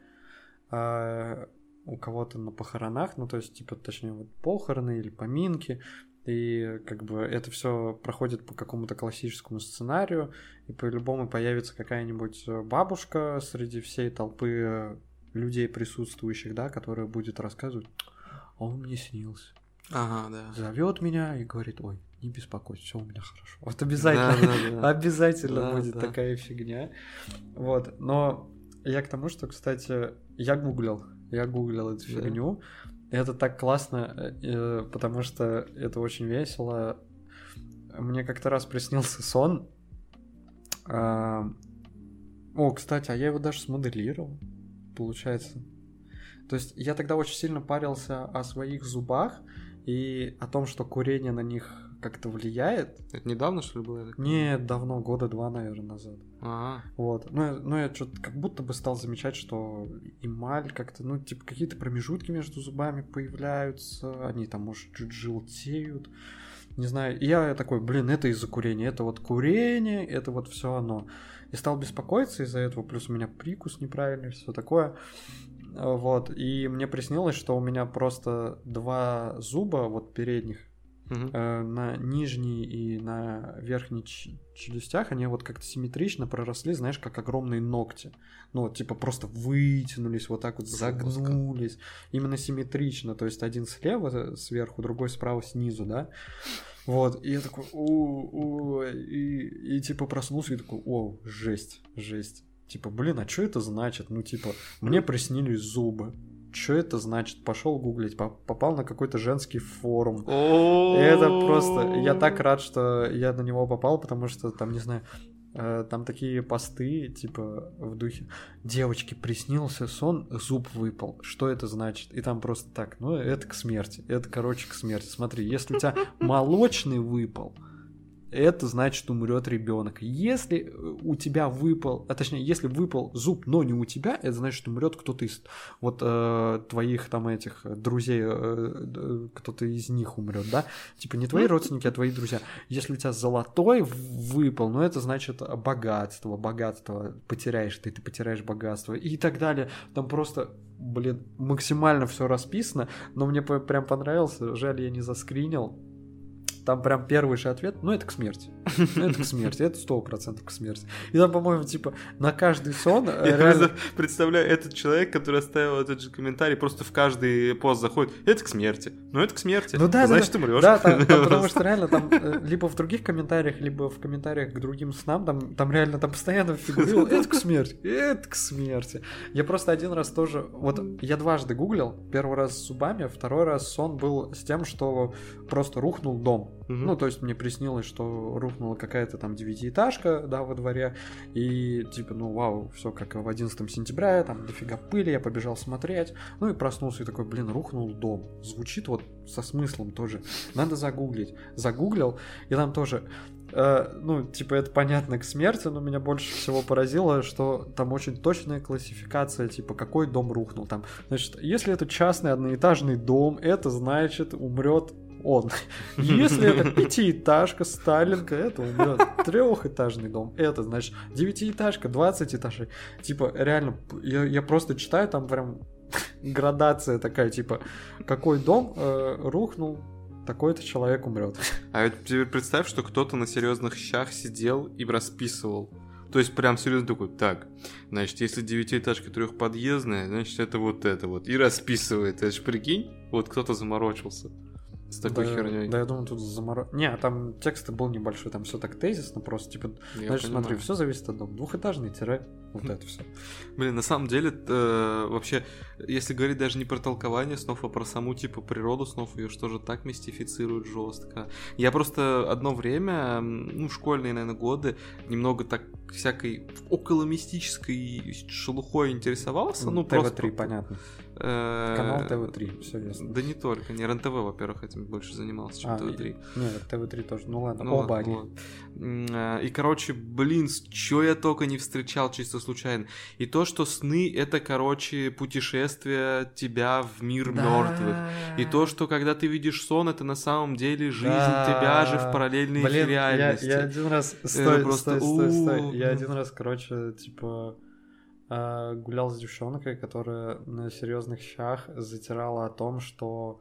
[SPEAKER 1] а, у кого-то на похоронах, ну то есть типа точнее вот похороны или поминки, и как бы это все проходит по какому-то классическому сценарию, и по-любому появится какая-нибудь бабушка среди всей толпы людей присутствующих, да, которая будет рассказывать, «А он мне снился.
[SPEAKER 2] Ага, да.
[SPEAKER 1] Зовет меня и говорит, ой, не беспокойся, все у меня хорошо. Вот обязательно, да, да, да. обязательно да, будет да. такая фигня. Вот, но я к тому, что, кстати, я гуглил, я гуглил эту да. фигню. Это так классно, э, потому что это очень весело. Мне как-то раз приснился сон. О, кстати, а я его даже смоделировал получается. То есть я тогда очень сильно парился о своих зубах и о том, что курение на них как-то влияет.
[SPEAKER 2] Это недавно, что ли, было?
[SPEAKER 1] Нет, давно, года два, наверное, назад.
[SPEAKER 2] А.
[SPEAKER 1] Вот. Ну, ну я что-то как будто бы стал замечать, что эмаль как-то, ну, типа, какие-то промежутки между зубами появляются, они там, может, чуть желтеют. Не знаю. И я такой, блин, это из-за курения. Это вот курение, это вот все оно и стал беспокоиться из-за этого, плюс у меня прикус неправильный, все такое. Вот, и мне приснилось, что у меня просто два зуба, вот передних, Э, на нижней и на верхней челюстях, они вот как-то симметрично проросли, знаешь, как огромные ногти. Ну, вот, типа просто вытянулись, вот так вот
[SPEAKER 2] Жестко.
[SPEAKER 1] загнулись. Именно симметрично, то есть один слева э, сверху, другой справа снизу, да? Вот, и я такой, у, у, и, и типа проснулся и такой, о, жесть, жесть. Типа, блин, а что это значит? Ну, типа, мне приснились зубы. Что это значит? Пошел гуглить, по- попал на какой-то женский форум. Это просто... Я так рад, что я на него попал, потому что там, не знаю, э, там такие посты, типа, в духе «Девочке приснился сон, зуб выпал. Что это значит?» И там просто так, ну, это к смерти. Это, короче, к смерти. Смотри, если у тебя молочный выпал, это значит умрет ребенок. Если э, у тебя выпал, а точнее, если выпал зуб, но не у тебя, это значит умрет кто-то из вот э, твоих там этих друзей, э, кто-то из них умрет, да? Типа не твои родственники, а твои друзья. Если у тебя золотой выпал, ну это значит богатство, богатство потеряешь ты, ты потеряешь богатство и так далее. Там просто блин, максимально все расписано, но мне прям понравился, жаль, я не заскринил. Там прям первый же ответ, ну это к смерти. Ну, это к смерти, это сто процентов к смерти. И там, по-моему, типа на каждый сон э,
[SPEAKER 2] Я
[SPEAKER 1] реально...
[SPEAKER 2] представляю, этот человек, который оставил этот же комментарий, просто в каждый пост заходит, это к смерти. Ну это к смерти.
[SPEAKER 1] Ну да,
[SPEAKER 2] Значит,
[SPEAKER 1] да.
[SPEAKER 2] умрешь.
[SPEAKER 1] Да, там- там потому что реально там э, либо в других комментариях, либо в комментариях к другим снам, там, там реально там постоянно фигурировало, это к смерти, это к смерти. Я просто один раз тоже, вот я дважды гуглил, первый раз с зубами, второй раз сон был с тем, что просто рухнул дом.
[SPEAKER 2] Мгм.
[SPEAKER 1] Ну, то есть мне приснилось, что рухнула какая-то там девятиэтажка, да, во дворе, и типа, ну, вау, все как в 11 сентября, там дофига пыли, я побежал смотреть, ну и проснулся и такой, блин, рухнул дом. Звучит вот со смыслом тоже. Надо загуглить. Загуглил, и там тоже э, ну, типа, это понятно к смерти, но меня больше всего поразило, что там очень точная классификация, типа, какой дом рухнул. Там, значит, если это частный одноэтажный дом, это значит умрет он. Если это пятиэтажка, Сталинка, это умрет. Трехэтажный дом, это значит девятиэтажка, 20 этажей. Типа, реально, я, я просто читаю, там прям градация такая, типа, какой дом э, рухнул, такой-то человек умрет.
[SPEAKER 2] А вот теперь представь, что кто-то на серьезных щах сидел и расписывал. То есть прям серьезно такой, так, значит, если девятиэтажка трехподъездная, значит, это вот это вот. И расписывает. Это ж прикинь, вот кто-то заморочился с такой
[SPEAKER 1] да,
[SPEAKER 2] херней.
[SPEAKER 1] Да, я думаю, тут заморо... Не, там текст был небольшой, там все так тезисно, просто типа,
[SPEAKER 2] Я
[SPEAKER 1] смотри,
[SPEAKER 2] понимаю.
[SPEAKER 1] все зависит от дома. Двухэтажный тире, вот это все.
[SPEAKER 2] Блин, на самом деле, э, вообще, если говорить даже не про толкование снов, а про саму, типа, природу снов, ее что же так мистифицируют жестко. Я просто одно время, ну, школьные, наверное, годы, немного так всякой около мистической шелухой интересовался. Ну, просто...
[SPEAKER 1] ТВ-3, понятно.
[SPEAKER 2] Э,
[SPEAKER 1] Канал ТВ-3, все ясно.
[SPEAKER 2] Да не только, не РНТВ, во-первых, этим больше занимался, чем
[SPEAKER 1] А,
[SPEAKER 2] ТВ-3.
[SPEAKER 1] и- Нет, ТВ-3 тоже. Ну ладно,
[SPEAKER 2] Ну
[SPEAKER 1] оба
[SPEAKER 2] ладно,
[SPEAKER 1] они.
[SPEAKER 2] М, а, И, короче, блин, чё я только не встречал чисто случайно. И то, что сны — это, короче, путешествие тебя в мир мертвых. И то, что когда ты видишь сон, это на самом деле жизнь
[SPEAKER 1] Да.
[SPEAKER 2] тебя же в параллельной
[SPEAKER 1] Блин, я,
[SPEAKER 2] реальности.
[SPEAKER 1] я один раз... Стой,
[SPEAKER 2] просто
[SPEAKER 1] стой, стой, стой. Я один раз, короче, типа гулял с девчонкой, которая на серьезных щах затирала о том, что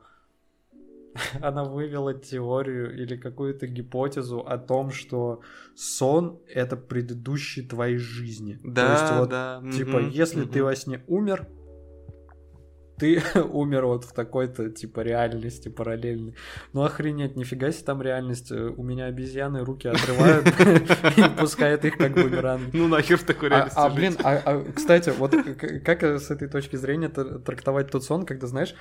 [SPEAKER 1] она вывела теорию или какую-то гипотезу о том, что сон — это предыдущие твоей жизни.
[SPEAKER 2] Да,
[SPEAKER 1] То есть вот
[SPEAKER 2] да.
[SPEAKER 1] Типа,
[SPEAKER 2] мгм,
[SPEAKER 1] если ты
[SPEAKER 2] мгм.
[SPEAKER 1] во сне умер, ты умер вот в такой-то, типа, реальности параллельной. Ну, охренеть, нифига себе там реальность. Э, У меня обезьяны руки отрывают и пускают их как бумеранг.
[SPEAKER 2] Ну нахер в такой
[SPEAKER 1] А,
[SPEAKER 2] реальности
[SPEAKER 1] а, блин, а, а, кстати, вот как э, с этой точки зрения трактовать тот сон, когда, знаешь,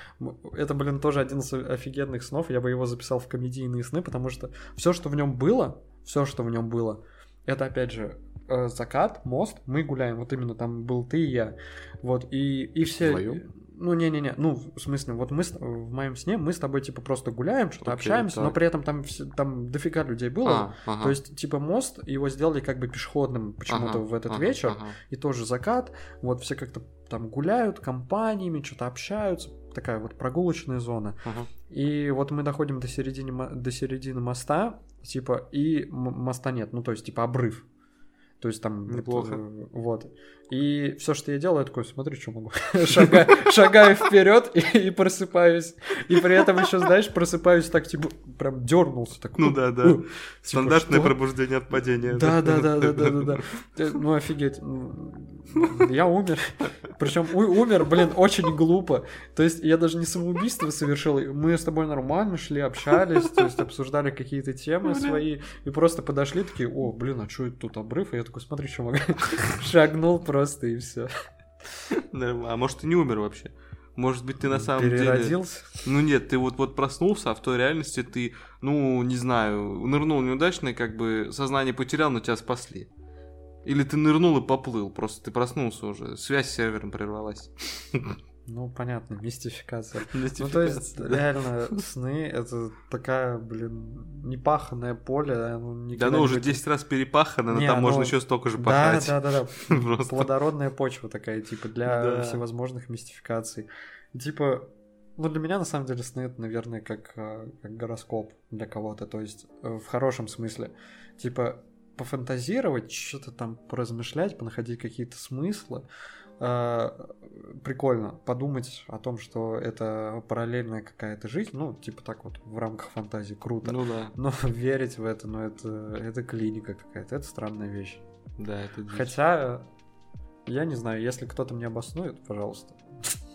[SPEAKER 1] это, блин, тоже один из офигенных снов, я бы его записал в комедийные сны, потому что все, что в нем было, все, что в нем было, это, опять же, э, закат, мост, мы гуляем, вот именно там был ты и я, вот, и, и все...
[SPEAKER 2] Вдвоем?
[SPEAKER 1] Ну, не-не-не, ну, в смысле, вот мы с- в моем сне, мы с тобой, типа, просто гуляем, что-то
[SPEAKER 2] Окей,
[SPEAKER 1] общаемся, но
[SPEAKER 2] так.
[SPEAKER 1] при этом там, там дофига людей было,
[SPEAKER 2] А, ага.
[SPEAKER 1] то есть, типа, мост, его сделали как бы пешеходным почему-то
[SPEAKER 2] Ага,
[SPEAKER 1] в этот
[SPEAKER 2] ага,
[SPEAKER 1] вечер,
[SPEAKER 2] ага.
[SPEAKER 1] и тоже закат, вот все как-то там гуляют компаниями, что-то общаются, такая вот прогулочная зона.
[SPEAKER 2] Ага.
[SPEAKER 1] И вот мы доходим до середины, до середины моста, типа, и моста нет, ну то есть типа обрыв. То есть там...
[SPEAKER 2] Неплохо.
[SPEAKER 1] Это, вот. И все, что я делаю, я такой, смотри, что могу. Шагаю, шагаю вперед и, и просыпаюсь. И при этом еще, знаешь, просыпаюсь так, типа, прям дернулся. Так,
[SPEAKER 2] Ну да, да.
[SPEAKER 1] «Ух». Типа,
[SPEAKER 2] Стандартное
[SPEAKER 1] что?
[SPEAKER 2] пробуждение от падения.
[SPEAKER 1] Да, да, да, да, да, да, да. Э, Ну офигеть. Я умер. Причем умер, блин, очень глупо. То есть я даже не самоубийство совершил. Мы с тобой нормально шли, общались, то есть обсуждали какие-то темы свои. И просто подошли такие, о, блин, а что это тут обрыв? И я такой, смотри, что могу. Шагнул просто и все.
[SPEAKER 2] Нормально. А может, ты не умер вообще? Может быть, ты на самом деле...
[SPEAKER 1] Переродился.
[SPEAKER 2] Ну нет, ты вот, вот проснулся, а в той реальности ты, ну, не знаю, нырнул неудачно, и как бы сознание потерял, но тебя спасли. Или ты нырнул и поплыл, просто ты проснулся уже, связь с сервером прервалась.
[SPEAKER 1] Ну, понятно, мистификация. Ну, то есть, реально, сны — это такая, блин, непаханное поле. оно
[SPEAKER 2] Да
[SPEAKER 1] не
[SPEAKER 2] уже
[SPEAKER 1] будет
[SPEAKER 2] 10 раз перепахано, но там можно
[SPEAKER 1] ну,
[SPEAKER 2] еще столько же пахать.
[SPEAKER 1] да, да, да.
[SPEAKER 2] Просто.
[SPEAKER 1] Плодородная почва такая, типа, для всевозможных мистификаций. Типа, ну, для меня, на самом деле, сны это, наверное, как, э, как гороскоп для кого-то. То есть, э, в хорошем смысле. Типа, пофантазировать, что-то там поразмышлять, понаходить какие-то смыслы. Э, Прикольно подумать о том, что это параллельная какая-то жизнь, ну, типа так вот, в рамках фантазии, круто.
[SPEAKER 2] Ну да,
[SPEAKER 1] Но верить в это, ну, это, это клиника какая-то, это странная вещь.
[SPEAKER 2] да, это дичь.
[SPEAKER 1] Хотя, я не знаю, если кто-то мне обоснует, пожалуйста.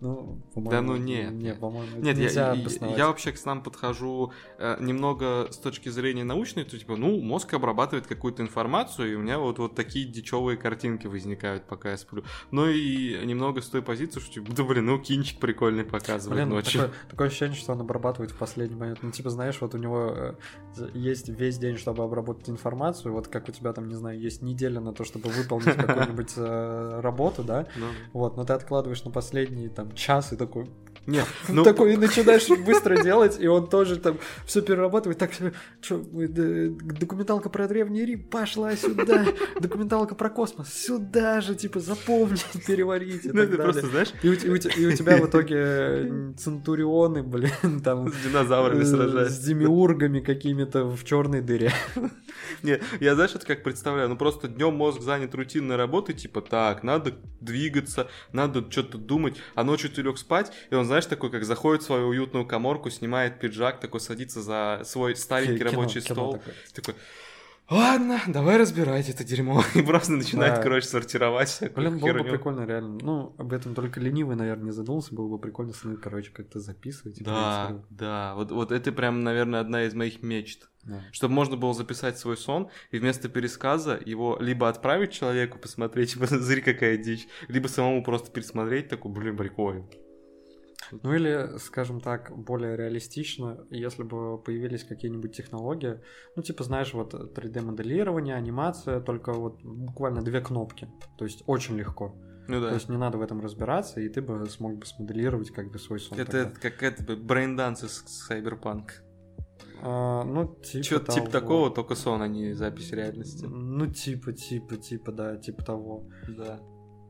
[SPEAKER 1] Ну, по-моему,
[SPEAKER 2] Да ну не.
[SPEAKER 1] Не, по-моему,
[SPEAKER 2] Нет, я, я- я вообще к снам подхожу э, немного с точки зрения научной, то типа, ну, мозг обрабатывает какую-то информацию, и у меня вот, вот такие дичевые картинки возникают, пока я сплю. Ну и немного с той позиции, что типа, да блин, ну кинчик прикольный показывает
[SPEAKER 1] Блин,
[SPEAKER 2] ночью.
[SPEAKER 1] такое, такое ощущение, что он обрабатывает в последний момент. Ну, типа, знаешь, вот у него э, есть весь день, чтобы обработать информацию, вот как у тебя там, не знаю, есть неделя на то, чтобы выполнить какую-нибудь э, работу, да,
[SPEAKER 2] Ну,
[SPEAKER 1] вот, но ты откладываешь на последний там час и такой,
[SPEAKER 2] Нет, ну,
[SPEAKER 1] такой и начинаешь быстро делать, и он тоже там все перерабатывает. Так, что, документалка про Древний Рим пошла сюда, документалка про космос сюда же, типа, запомнить, переварить и
[SPEAKER 2] ну,
[SPEAKER 1] так далее.
[SPEAKER 2] просто, знаешь,
[SPEAKER 1] И у, тебя в итоге центурионы, блин, там...
[SPEAKER 2] с динозаврами
[SPEAKER 1] э, С
[SPEAKER 2] сражается.
[SPEAKER 1] демиургами какими-то в черной дыре.
[SPEAKER 2] Не, я знаешь, это как представляю, ну просто днем мозг занят рутинной работой, типа так, надо двигаться, надо что-то думать, а ночью ты лег спать, и он, знаешь, такой, как заходит в свою уютную коморку, снимает пиджак, такой садится за свой старенький
[SPEAKER 1] Кино-
[SPEAKER 2] рабочий
[SPEAKER 1] кино
[SPEAKER 2] стол,
[SPEAKER 1] такое.
[SPEAKER 2] такой, ладно, давай разбирать это дерьмо, и просто начинает,
[SPEAKER 1] Да.
[SPEAKER 2] короче, сортировать
[SPEAKER 1] Блин, было бы прикольно, реально. Ну, об этом только ленивый, наверное, не задумался. Было бы прикольно сны, короче, как-то записывать.
[SPEAKER 2] Да,
[SPEAKER 1] проецировать.
[SPEAKER 2] да, вот, вот это прям, наверное, одна из моих мечт.
[SPEAKER 1] Да.
[SPEAKER 2] Чтобы можно было записать свой сон, и вместо пересказа его либо отправить человеку посмотреть, типа, смотри, какая дичь, либо самому просто пересмотреть, такой, блин, прикольно.
[SPEAKER 1] Ну или, скажем так, более реалистично, если бы появились какие-нибудь технологии, ну типа, знаешь, вот 3D-моделирование, анимация, только вот буквально две кнопки, то есть очень легко.
[SPEAKER 2] Ну да.
[SPEAKER 1] То есть не надо в этом разбираться, и ты бы смог бы смоделировать как бы свой сон.
[SPEAKER 2] это
[SPEAKER 1] тогда.
[SPEAKER 2] как это бы braindance из Cyberpunk.
[SPEAKER 1] А, ну, типа
[SPEAKER 2] Что-то типа такого, только сон, а не запись реальности.
[SPEAKER 1] Ну, типа, типа, типа, да, типа того.
[SPEAKER 2] Да.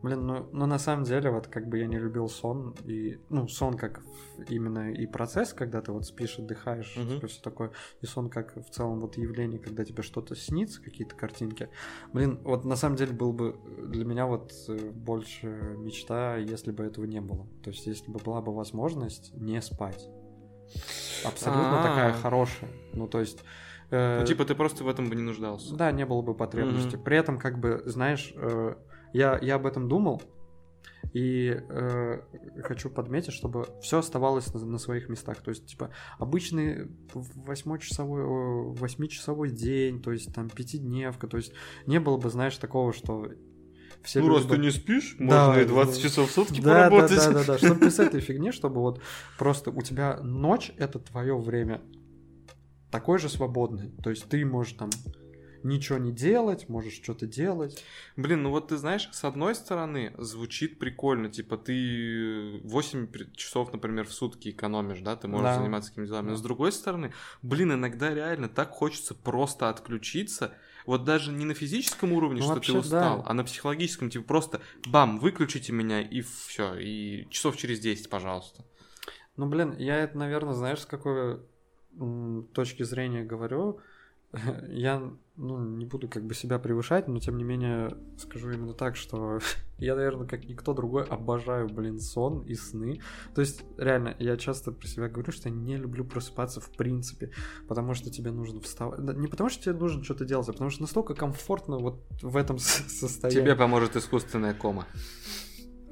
[SPEAKER 1] Блин, ну, ну на самом деле, вот как бы я не любил сон, и, ну, сон как именно и процесс, когда ты вот спишь, отдыхаешь,
[SPEAKER 2] Мгм.
[SPEAKER 1] типа все такое, и сон как в целом вот явление, когда тебе что-то снится, какие-то картинки. Блин, вот на самом деле был бы для меня вот э, больше мечта, если бы этого не было. То есть, если бы была бы возможность не спать. Абсолютно такая
[SPEAKER 2] А.
[SPEAKER 1] хорошая. Ну, то есть... э,
[SPEAKER 2] Ну, типа, ты просто в этом бы не нуждался.
[SPEAKER 1] да, не было бы потребности.
[SPEAKER 2] Мгм.
[SPEAKER 1] При этом, как бы, знаешь, э, я, я об этом думал, и э, хочу подметить, чтобы все оставалось на, на своих местах. То есть, типа, обычный восьмичасовой, э, восьмичасовой день, то есть там пятидневка, то есть не было бы, знаешь, такого, что все
[SPEAKER 2] ну,
[SPEAKER 1] люди
[SPEAKER 2] раз ты не спишь,
[SPEAKER 1] Да,
[SPEAKER 2] можно и 20
[SPEAKER 1] да.
[SPEAKER 2] часов в сутки
[SPEAKER 1] да, да,
[SPEAKER 2] поработать.
[SPEAKER 1] да, да, да, чтобы без этой фигни, чтобы вот просто у тебя ночь это твое время такое же свободное. То есть ты можешь там ничего не делать, можешь что-то делать.
[SPEAKER 2] Блин, ну вот ты знаешь, с одной стороны, звучит прикольно, типа ты 8 пр- часов, например, в сутки экономишь, да, ты можешь
[SPEAKER 1] Да.
[SPEAKER 2] заниматься какими делами. Но с другой стороны, блин, иногда реально так хочется просто отключиться, вот даже не на физическом уровне,
[SPEAKER 1] Ну,
[SPEAKER 2] что
[SPEAKER 1] вообще,
[SPEAKER 2] ты устал,
[SPEAKER 1] да.
[SPEAKER 2] а на психологическом, типа просто бам, выключите меня и все, и часов через 10, пожалуйста.
[SPEAKER 1] Ну, блин, я это, наверное, знаешь, с какой точки зрения говорю. я ну, не буду как бы себя превышать, но тем не менее скажу именно так, что я, наверное, как никто другой обожаю, блин, сон и сны. То есть, реально, я часто про себя говорю, что я не люблю просыпаться в принципе, потому что тебе нужно вставать. Не потому что тебе нужно что-то делать, а потому что настолько комфортно вот в этом состоянии.
[SPEAKER 2] Тебе поможет искусственная кома.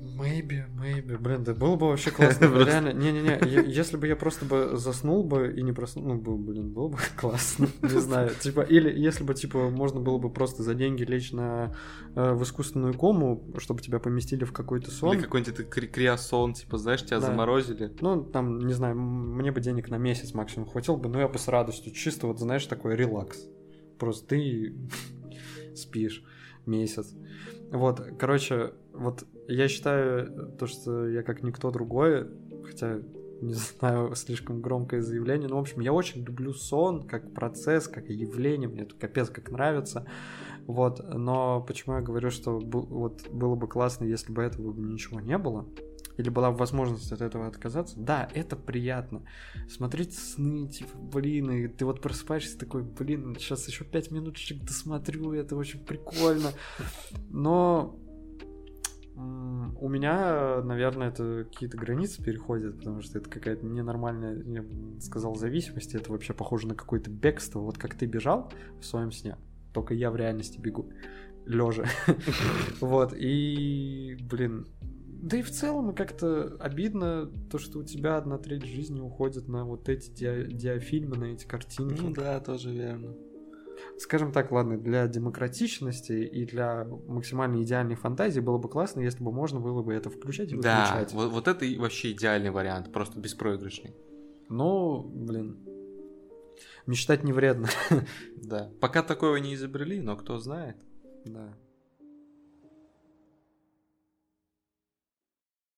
[SPEAKER 1] Maybe, maybe, блин, да было бы вообще классно, реально, не-не-не, если бы я просто бы заснул бы и не проснул, ну, блин, было бы классно, не знаю, типа, или если бы, типа, можно было бы просто за деньги лечь на, э, в искусственную кому, чтобы тебя поместили в какой-то сон.
[SPEAKER 2] Или какой-нибудь кри криосон, типа, знаешь, тебя заморозили.
[SPEAKER 1] Ну, там, не знаю, мне бы денег на месяц максимум хватило бы, но я бы с радостью, чисто вот, знаешь, такой релакс, просто ты спишь месяц. Вот, короче, вот я считаю то, что я как никто другой, хотя не знаю, слишком громкое заявление, но, в общем, я очень люблю сон как процесс, как явление, мне это капец как нравится, вот, но почему я говорю, что вот было бы классно, если бы этого ничего не было, или была возможность от этого отказаться, да, это приятно. Смотреть сны, типа, блин, и ты вот просыпаешься такой, блин, сейчас еще пять минуточек досмотрю, это очень прикольно. Но у меня, наверное, это какие-то границы переходят, потому что это какая-то ненормальная, я бы сказал, зависимость. Это вообще похоже на какое-то бегство. Вот как ты бежал в своем сне, только я в реальности бегу лежа. Вот, и, блин, да и в целом как-то обидно то, что у тебя одна треть жизни уходит на вот эти ди- диафильмы, на эти картинки.
[SPEAKER 2] Ну да, тоже верно.
[SPEAKER 1] Скажем так, ладно, для демократичности и для максимально идеальной фантазии было бы классно, если бы можно было бы это включать и выключать.
[SPEAKER 2] Да, вот, вот это вообще идеальный вариант, просто беспроигрышный.
[SPEAKER 1] Ну, блин, мечтать не вредно.
[SPEAKER 2] Да, пока такого не изобрели, но кто знает.
[SPEAKER 1] Да.